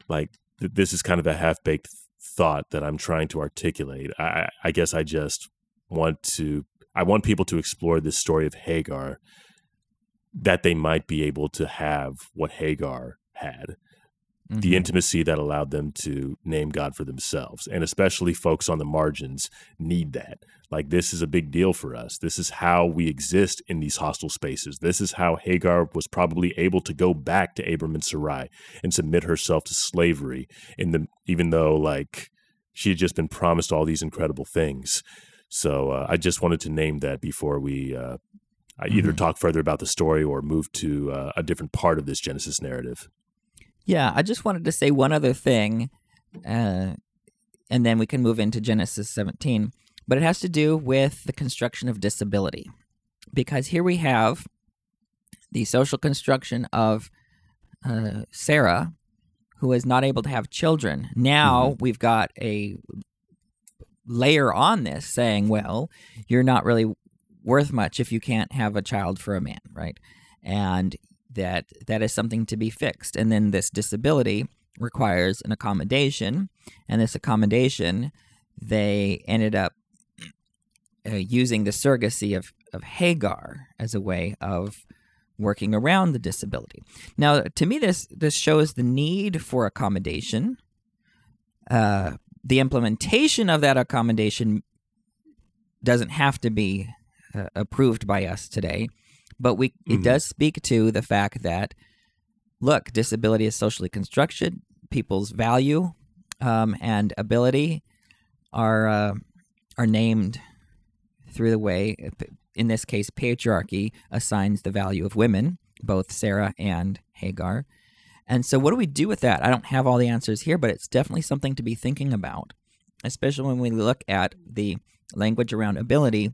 Like th- this is kind of a half baked thought that I'm trying to articulate. I, I guess I just want to I want people to explore this story of Hagar that they might be able to have what Hagar had mm-hmm. the intimacy that allowed them to name God for themselves. And especially folks on the margins need that. Like, this is a big deal for us. This is how we exist in these hostile spaces. This is how Hagar was probably able to go back to Abram and Sarai and submit herself to slavery, in the, even though, like, she had just been promised all these incredible things. So uh, I just wanted to name that before we uh, either mm-hmm. talk further about the story or move to uh, a different part of this Genesis narrative. Yeah, I just wanted to say one other thing, uh, and then we can move into Genesis 17. But it has to do with the construction of disability. Because here we have the social construction of uh, Sarah, who is not able to have children. Now mm-hmm. we've got a layer on this saying, well, you're not really worth much if you can't have a child for a man, right? And that that is something to be fixed. And then this disability requires an accommodation, and this accommodation they ended up uh, using the surrogacy of of Hagar as a way of working around the disability. Now, to me, this this shows the need for accommodation. Uh, the implementation of that accommodation doesn't have to be uh, approved by us today, but we mm-hmm. it does speak to the fact that look, disability is socially constructed. People's value um, and ability are uh, are named through the way, in this case, patriarchy assigns the value of women, both Sarah and Hagar. And so, what do we do with that? I don't have all the answers here, but it's definitely something to be thinking about, especially when we look at the language around ability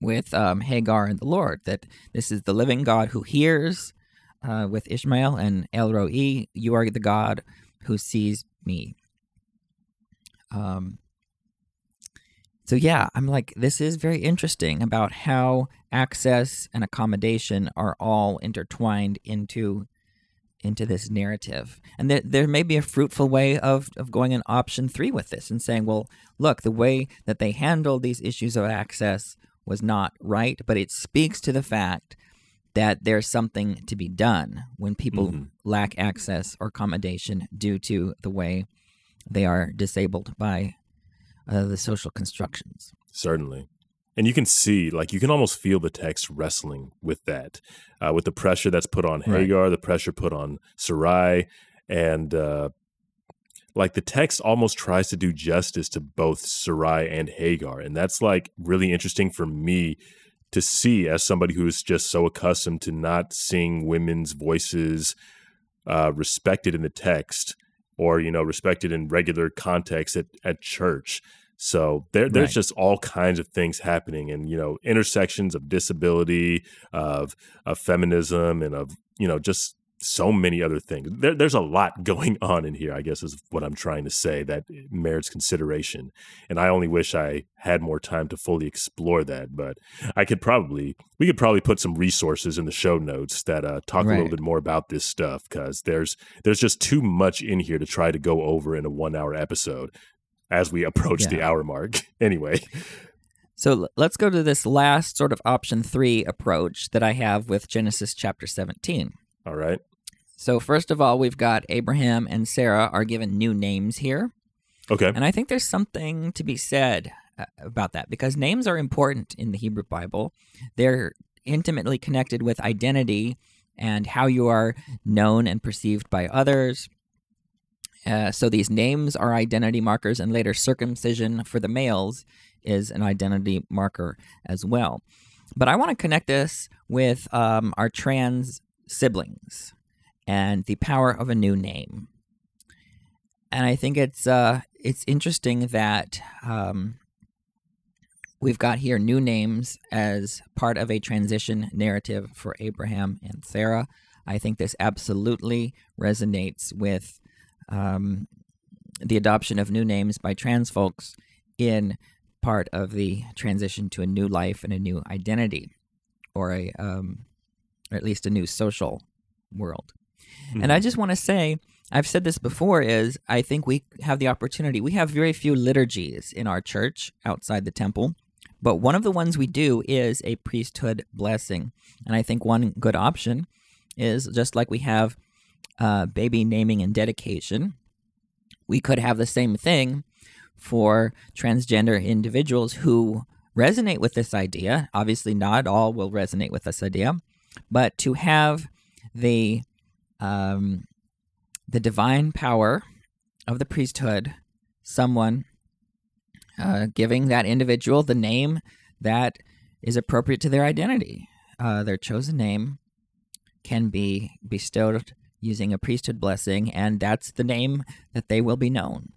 with um, Hagar and the Lord, that this is the living God who hears uh, with Ishmael and El Roi, you are the God who sees me. Um, so yeah, I'm like, this is very interesting about how access and accommodation are all intertwined into into this narrative. And there, there may be a fruitful way of, of going in option three with this and saying, well, look, the way that they handle these issues of access was not right, but it speaks to the fact that there's something to be done when people mm-hmm. lack access or accommodation due to the way they are disabled by uh, the social constructions. Certainly. And you can see, like, you can almost feel the text wrestling with that, uh, with the pressure that's put on Hagar, right. the pressure put on Sarai, and uh, like the text almost tries to do justice to both Sarai and Hagar. And that's like really interesting for me to see as somebody who's just so accustomed to not seeing women's voices uh, respected in the text or, you know, respected in regular context at, at church. So there, there's right. just all kinds of things happening, and you know, intersections of disability, of of feminism, and of you know, just so many other things. There, there's a lot going on in here, I guess, is what I'm trying to say that merits consideration. And I only wish I had more time to fully explore that. But I could probably, we could probably put some resources in the show notes that uh, talk right. a little bit more about this stuff because there's there's just too much in here to try to go over in a one hour episode as we approach yeah. the hour mark. anyway. So let's go to this last sort of option three approach that I have with Genesis chapter 17. All right. So first of all, we've got Abraham and Sarah are given new names here. Okay. And I think there's something to be said uh, about that because names are important in the Hebrew Bible. They're intimately connected with identity and how you are known and perceived by others. Uh, so these names are identity markers, and later circumcision for the males is an identity marker as well. But I want to connect this with um, our trans siblings and the power of a new name. And I think it's uh, it's interesting that um, we've got here new names as part of a transition narrative for Abraham and Sarah. I think this absolutely resonates with um, the adoption of new names by trans folks in part of the transition to a new life and a new identity, or a um, or at least a new social world. Mm-hmm. And I just want to say, I've said this before, is I think we have the opportunity. We have very few liturgies in our church outside the temple, but one of the ones we do is a priesthood blessing. And I think one good option is just like we have uh, baby naming and dedication, we could have the same thing for transgender individuals who resonate with this idea. Obviously, not all will resonate with this idea, but to have the um, the divine power of the priesthood, someone uh, giving that individual the name that is appropriate to their identity. Uh, their chosen name can be bestowed using a priesthood blessing, and that's the name that they will be known.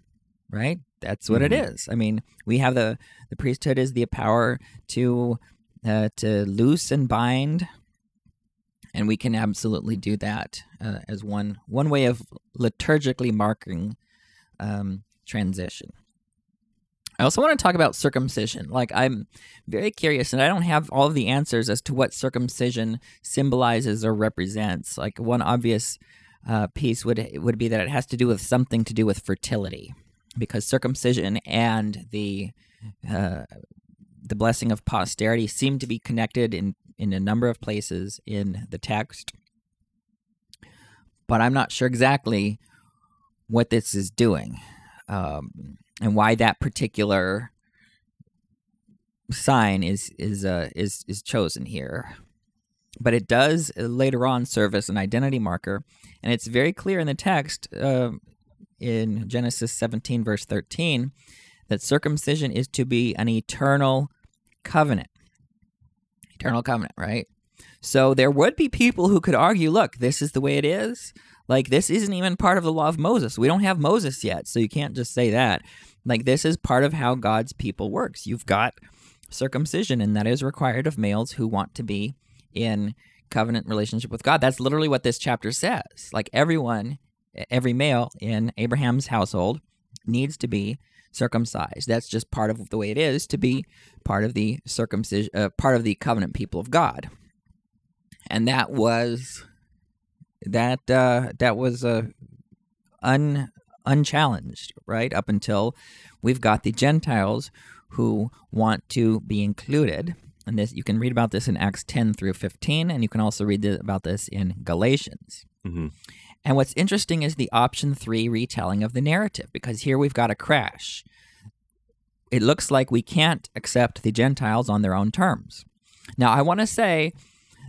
Right? That's what mm-hmm. it is. I mean, we have the the priesthood is the power to uh, to loose and bind and we can absolutely do that uh, as one one way of liturgically marking um, transition. I also want to talk about circumcision. Like I'm very curious, and I don't have all of the answers as to what circumcision symbolizes or represents. Like one obvious uh, piece would would be that it has to do with something to do with fertility, because circumcision and the uh, the blessing of posterity seem to be connected in in a number of places in the text, but I'm not sure exactly what this is doing um, and why that particular sign is is uh, is is chosen here. But it does uh, later on serve as an identity marker, and it's very clear in the text uh, in Genesis 17 verse 13 that circumcision is to be an eternal covenant eternal covenant, right? So there would be people who could argue, look, this is the way it is. Like this isn't even part of the law of Moses. We don't have Moses yet, so you can't just say that. Like this is part of how God's people works. You've got circumcision and that is required of males who want to be in covenant relationship with God. That's literally what this chapter says. Like everyone, every male in Abraham's household needs to be circumcised. That's just part of the way it is to be part of the circumcision, uh, part of the covenant people of God. And that was that uh, that was uh, un unchallenged, right? Up until we've got the Gentiles who want to be included. And this you can read about this in Acts 10 through 15, and you can also read about this in Galatians. Mm-hmm. And what's interesting is the option three retelling of the narrative, because here we've got a crash. It looks like we can't accept the Gentiles on their own terms. Now, I want to say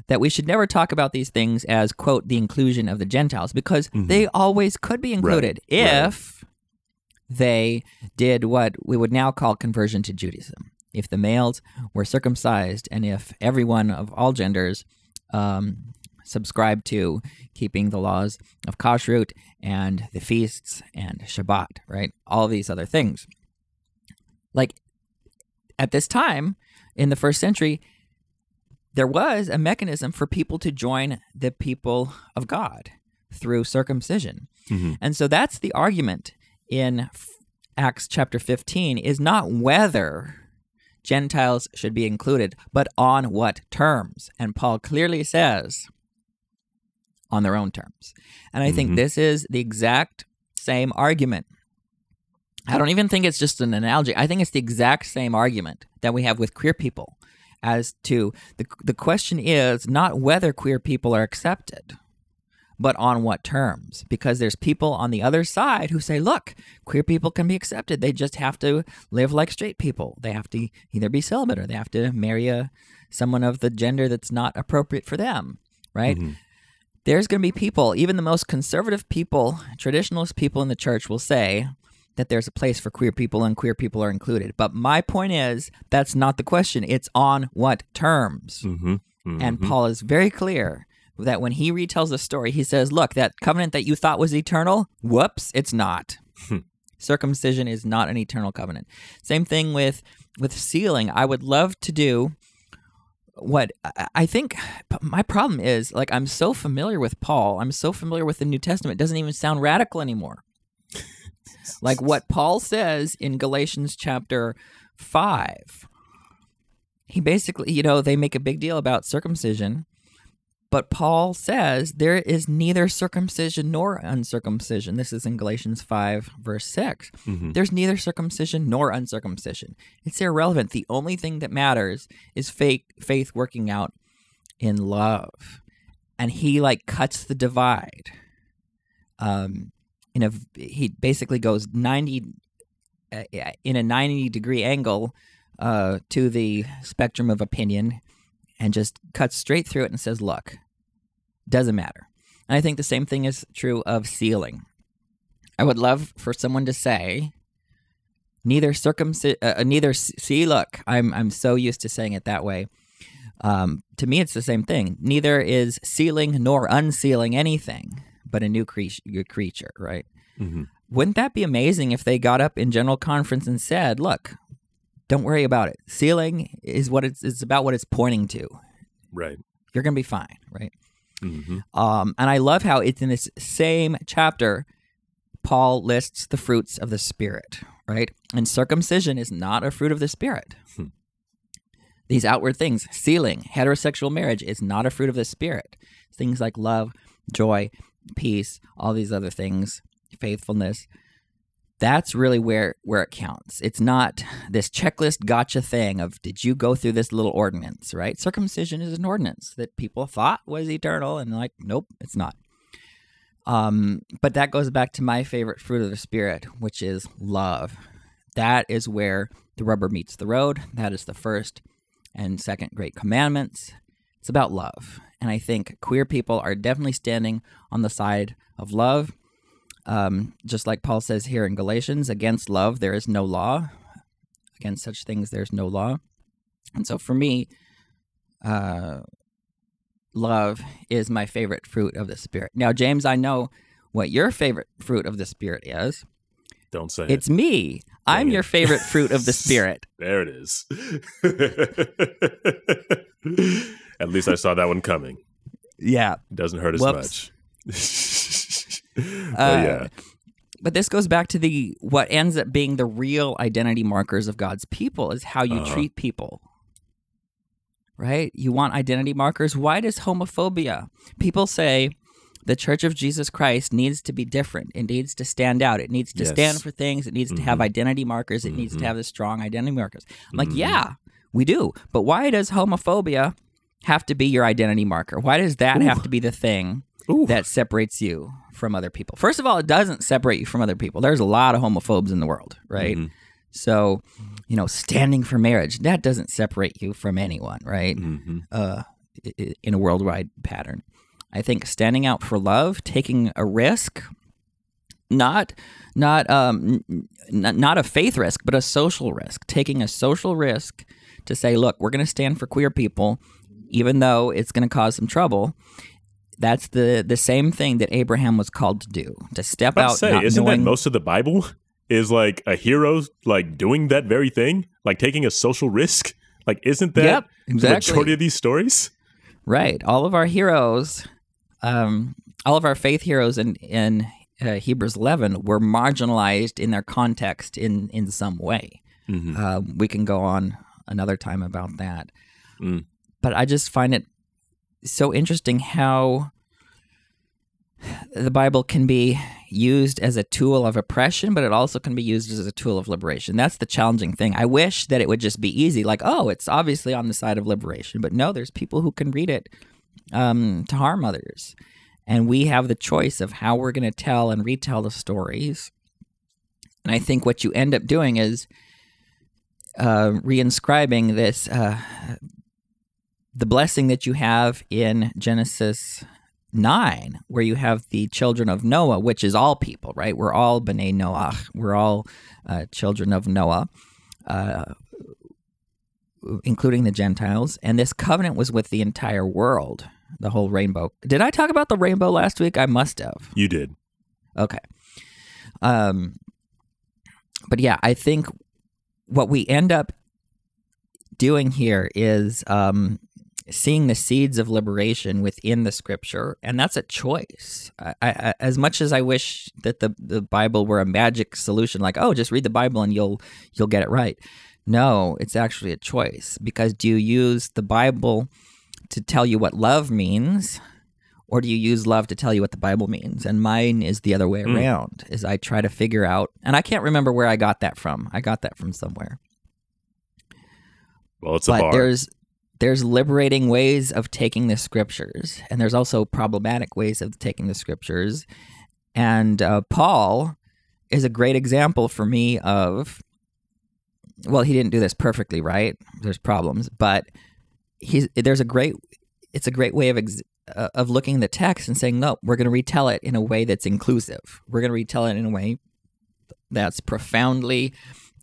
that we should never talk about these things as, quote, the inclusion of the Gentiles, because mm-hmm. they always could be included right. if right. they did what we would now call conversion to Judaism. If the males were circumcised and if everyone of all genders um, subscribe to keeping the laws of kashrut and the feasts and Shabbat, right? All these other things. Like at this time in the first century, there was a mechanism for people to join the people of God. through circumcision. Mhm. And so that's the argument in Acts chapter 15 is not whether Gentiles should be included, but on what terms. And Paul clearly says on their own terms. And I think Mhm. this is the exact same argument. I don't even think it's just an analogy. I think it's the exact same argument that we have with queer people as to the the question is not whether queer people are accepted, but on what terms. Because there's people on the other side who say, look, queer people can be accepted. They just have to live like straight people. They have to either be celibate or they have to marry a someone of the gender that's not appropriate for them, right? Mhm. There's going to be people, even the most conservative people, traditionalist people in the church will say that there's a place for queer people and queer people are included. But my point is, that's not the question. It's on what terms. Mhm. Mhm. And Paul is very clear that when he retells the story, he says, Look, that covenant that you thought was eternal, whoops, it's not. Circumcision is not an eternal covenant. Same thing with with sealing. I would love to do what I- think my problem is like I'm so familiar with Paul. I'm so familiar with the New Testament. It doesn't even sound radical anymore. like what Paul says in Galatians chapter 5. He basically, you know, they make a big deal about circumcision, but Paul says there is neither circumcision nor uncircumcision. This is in Galatians 5, verse 6. Mhm. There's neither circumcision nor uncircumcision. It's irrelevant. The only thing that matters is faith, faith working out in love. And he like cuts the divide. Um, in a he basically goes 90 uh, in a 90 degree angle uh, to the spectrum of opinion and just cuts straight through it and says, look, doesn't matter. And I think the same thing is true of sealing. I would love for someone to say, neither circumcision, uh, neither see. Look, I'm I'm so used to saying it that way. Um, to me, it's the same thing. Neither is sealing nor unsealing anything, but a new cre- creature, right? Mhm. Wouldn't that be amazing if they got up in general conference and said, "Look, don't worry about it. Sealing is what it's, it's about. What it's pointing to. Right. You're gonna be fine, right?" hmm Um, and I love how it's in this same chapter, Paul lists the fruits of the Spirit, right? And circumcision is not a fruit of the Spirit. Hmm. These outward things, sealing, heterosexual marriage, is not a fruit of the Spirit. Things like love, joy, peace, all these other things, faithfulness. That's really where where it counts. It's not this checklist gotcha thing of did you go through this little ordinance, right? Circumcision is an ordinance that people thought was eternal and like, nope, it's not. Um, but that goes back to my favorite fruit of the spirit, which is love. That is where the rubber meets the road. That is the first and second great commandments. It's about love. And I think queer people are definitely standing on the side of love. Um, just like Paul says here in Galatians, against love there is no law. Against such things there's no law. And so for me, uh, love is my favorite fruit of the Spirit. Now, James, I know what your favorite fruit of the Spirit is. Don't say It's me. I'm it. your favorite fruit of the Spirit. There it is. At least I saw that one coming. Yeah. It Doesn't hurt as Whoops. much. but yeah. But this goes back to the what ends up being the real identity markers of God's people is how you Uh-huh. treat people. Right? You want identity markers. Why does homophobia? People say the Church of Jesus Christ needs to be different. It needs to stand out. It needs to Yes. stand for things. It needs to have Mhm. identity markers. It needs to have the strong identity markers. I'm like, Mhm. yeah, we do. But why does homophobia have to be your identity marker? Why does that have to be the thing Ooh. that separates you from other people. First of all, it doesn't separate you from other people. There's a lot of homophobes in the world, right? Mhm. So, you know, standing for marriage, that doesn't separate you from anyone, right? Mhm. Uh, in a worldwide pattern. I think standing out for love, taking a risk, not not um n- not a faith risk, but a social risk, taking a social risk to say, look, we're going to stand for queer people even though it's going to cause some trouble. That's the the same thing that Abraham was called to do, to step out say, not isn't knowing that most of the Bible? Is like a hero like doing that very thing, like taking a social risk. Like, isn't that Yep, the majority of these stories? Right. All of our heroes um, all of our faith heroes in in uh, Hebrews 11 were marginalized in their context in in some way. Mhm. Uh, we can go on another time about that. Mm. But I just find it so interesting how the Bible can be used as a tool of oppression, but it also can be used as a tool of liberation. That's the challenging thing. I wish that it would just be easy, like, oh, it's obviously on the side of liberation. But no, there's people who can read it um, to harm others. And we have the choice of how we're going to tell and retell the stories. And I think what you end up doing is uh, reinscribing this uh, the blessing that you have in Genesis 9, where you have the children of Noah, which is all people, right? We're all B'nai Noah. We're all uh, children of Noah, uh, including the Gentiles. And this covenant was with the entire world, the whole rainbow. Did I talk about the rainbow last week? I must have. You did. Okay. Um, but yeah, I think what we end up doing here is um, seeing the seeds of liberation within the scripture, and that's a choice. I, I, as much as I wish that the, the Bible were a magic solution, like oh, just read the Bible and you'll you'll get it right. No, it's actually a choice because do you use the Bible to tell you what love means? or do you use love to tell you what the bible means and mine is the other way Mm. around is i try to figure out and i can't remember where i got that from i got that from somewhere Well, it's a but bar. there's there's liberating ways of taking the scriptures and there's also problematic ways of taking the scriptures. And uh, paul is a great example for me of well he didn't do this perfectly right? There's problems but he's there's a great it's a great way of ex, uh, of looking at the text and saying no we're going to retell it in a way that's inclusive. We're going to retell it in a way that's profoundly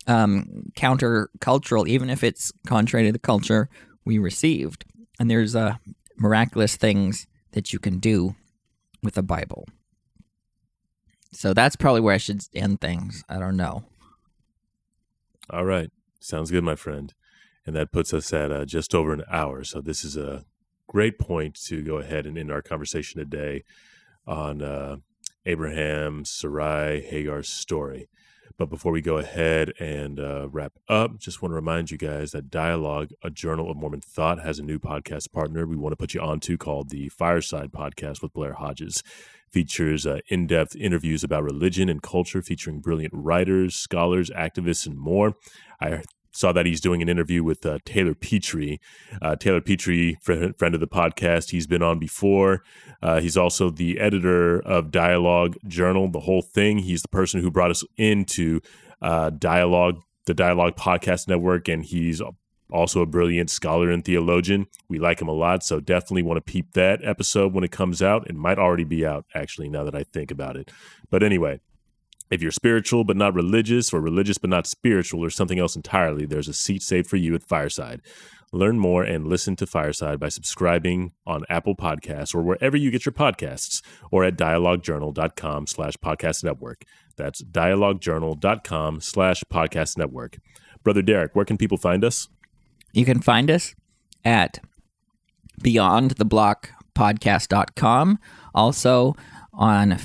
um, countercultural, even if it's contrary to the culture we received. And there's uh, miraculous things that you can do with the Bible. So that's probably where I should end things. I don't know. All right. Sounds good, my friend. And that puts us at uh, just over an hour. So this is a great point to go ahead and end our conversation today on uh, Abraham, Sarai, Hagar's story. But before we go ahead and uh, wrap up, just want to remind you guys that Dialogue, a Journal of Mormon Thought, has a new podcast partner we want to put you on to called the Fireside Podcast with Blair Hodges. Features uh, in depth interviews about religion and culture, featuring brilliant writers, scholars, activists, and more. I saw that he's doing an interview with uh, Taylor Petrey. Uh, Taylor Petrey, friend, friend of the podcast, he's been on before. Uh, he's also the editor of Dialogue Journal, the whole thing. He's the person who brought us into uh, Dialogue, the Dialogue Podcast Network, and he's also a brilliant scholar and theologian. We like him a lot, so definitely want to peep that episode when it comes out. It might already be out, actually, now that I think about it. But anyway, if you're spiritual but not religious, or religious but not spiritual, or something else entirely, there's a seat saved for you at Fireside. Learn more and listen to Fireside by subscribing on Apple Podcasts or wherever you get your podcasts, or at dialoguejournal.com slash podcast network. That's dialoguejournal.com slash podcast network. Brother Derek, where can people find us? You can find us at beyondtheblockpodcast.com. Also on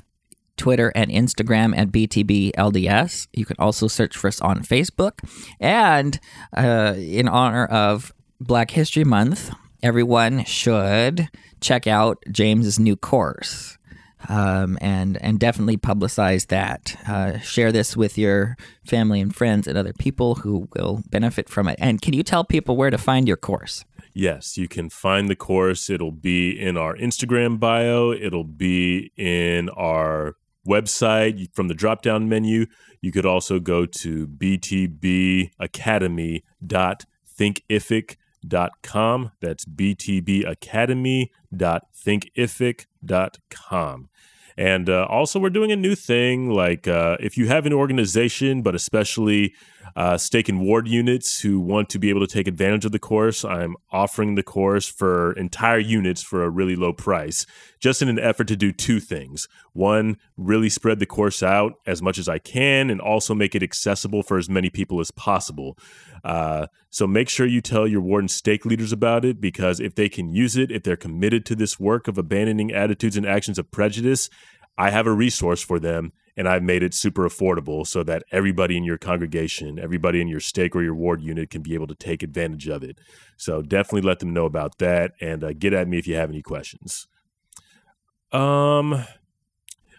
Twitter and Instagram at BTBLDS. You can also search for us on Facebook. And uh, in honor of Black History Month, everyone should check out James's new course. Um, and and definitely publicize that. Uh, share this with your family and friends and other people who will benefit from it. And can you tell people where to find your course? Yes, you can find the course. It'll be in our Instagram bio. It'll be in our website from the drop down menu. You could also go to btbacademy.thinkific.com. That's btbacademy.thinkific.com. And uh, also, we're doing a new thing. Like, uh, if you have an organization, but especially uh, stake and ward units who want to be able to take advantage of the course. I'm offering the course for entire units for a really low price, just in an effort to do two things. One, really spread the course out as much as I can, and also make it accessible for as many people as possible. Uh, so make sure you tell your ward and stake leaders about it because if they can use it, if they're committed to this work of abandoning attitudes and actions of prejudice, I have a resource for them and I've made it super affordable so that everybody in your congregation, everybody in your stake or your ward unit can be able to take advantage of it. So definitely let them know about that and uh, get at me if you have any questions. Um,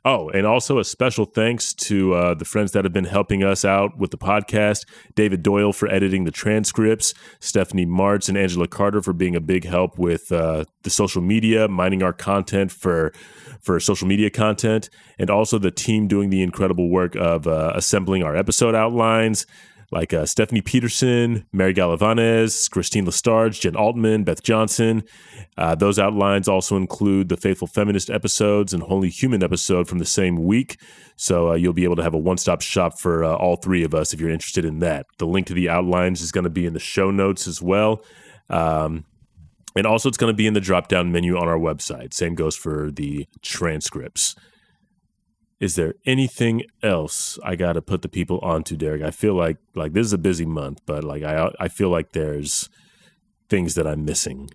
Oh, and also a special thanks to uh, the friends that have been helping us out with the podcast. David Doyle for editing the transcripts, Stephanie Martz and Angela Carter for being a big help with uh, the social media, mining our content for for social media content, and also the team doing the incredible work of uh, assembling our episode outlines, like uh, Stephanie Peterson, Mary Gallivanez, Christine Lestarge, Jen Altman, Beth Johnson. Uh, those outlines also include the Faithful Feminist episodes and Holy Human episode from the same week. So uh, you'll be able to have a one stop shop for uh, all three of us if you're interested in that. The link to the outlines is going to be in the show notes as well. Um, and also, it's going to be in the drop down menu on our website. Same goes for the transcripts. Is there anything else I got to put the people onto, Derek? I feel like like this is a busy month, but like I I feel like there's things that I'm missing.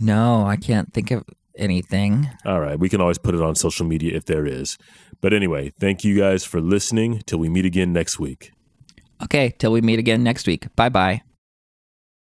No, I can't think of anything. All right, we can always put it on social media if there is. But anyway, thank you guys for listening. Till we meet again next week. Okay, till we meet again next week. Bye bye.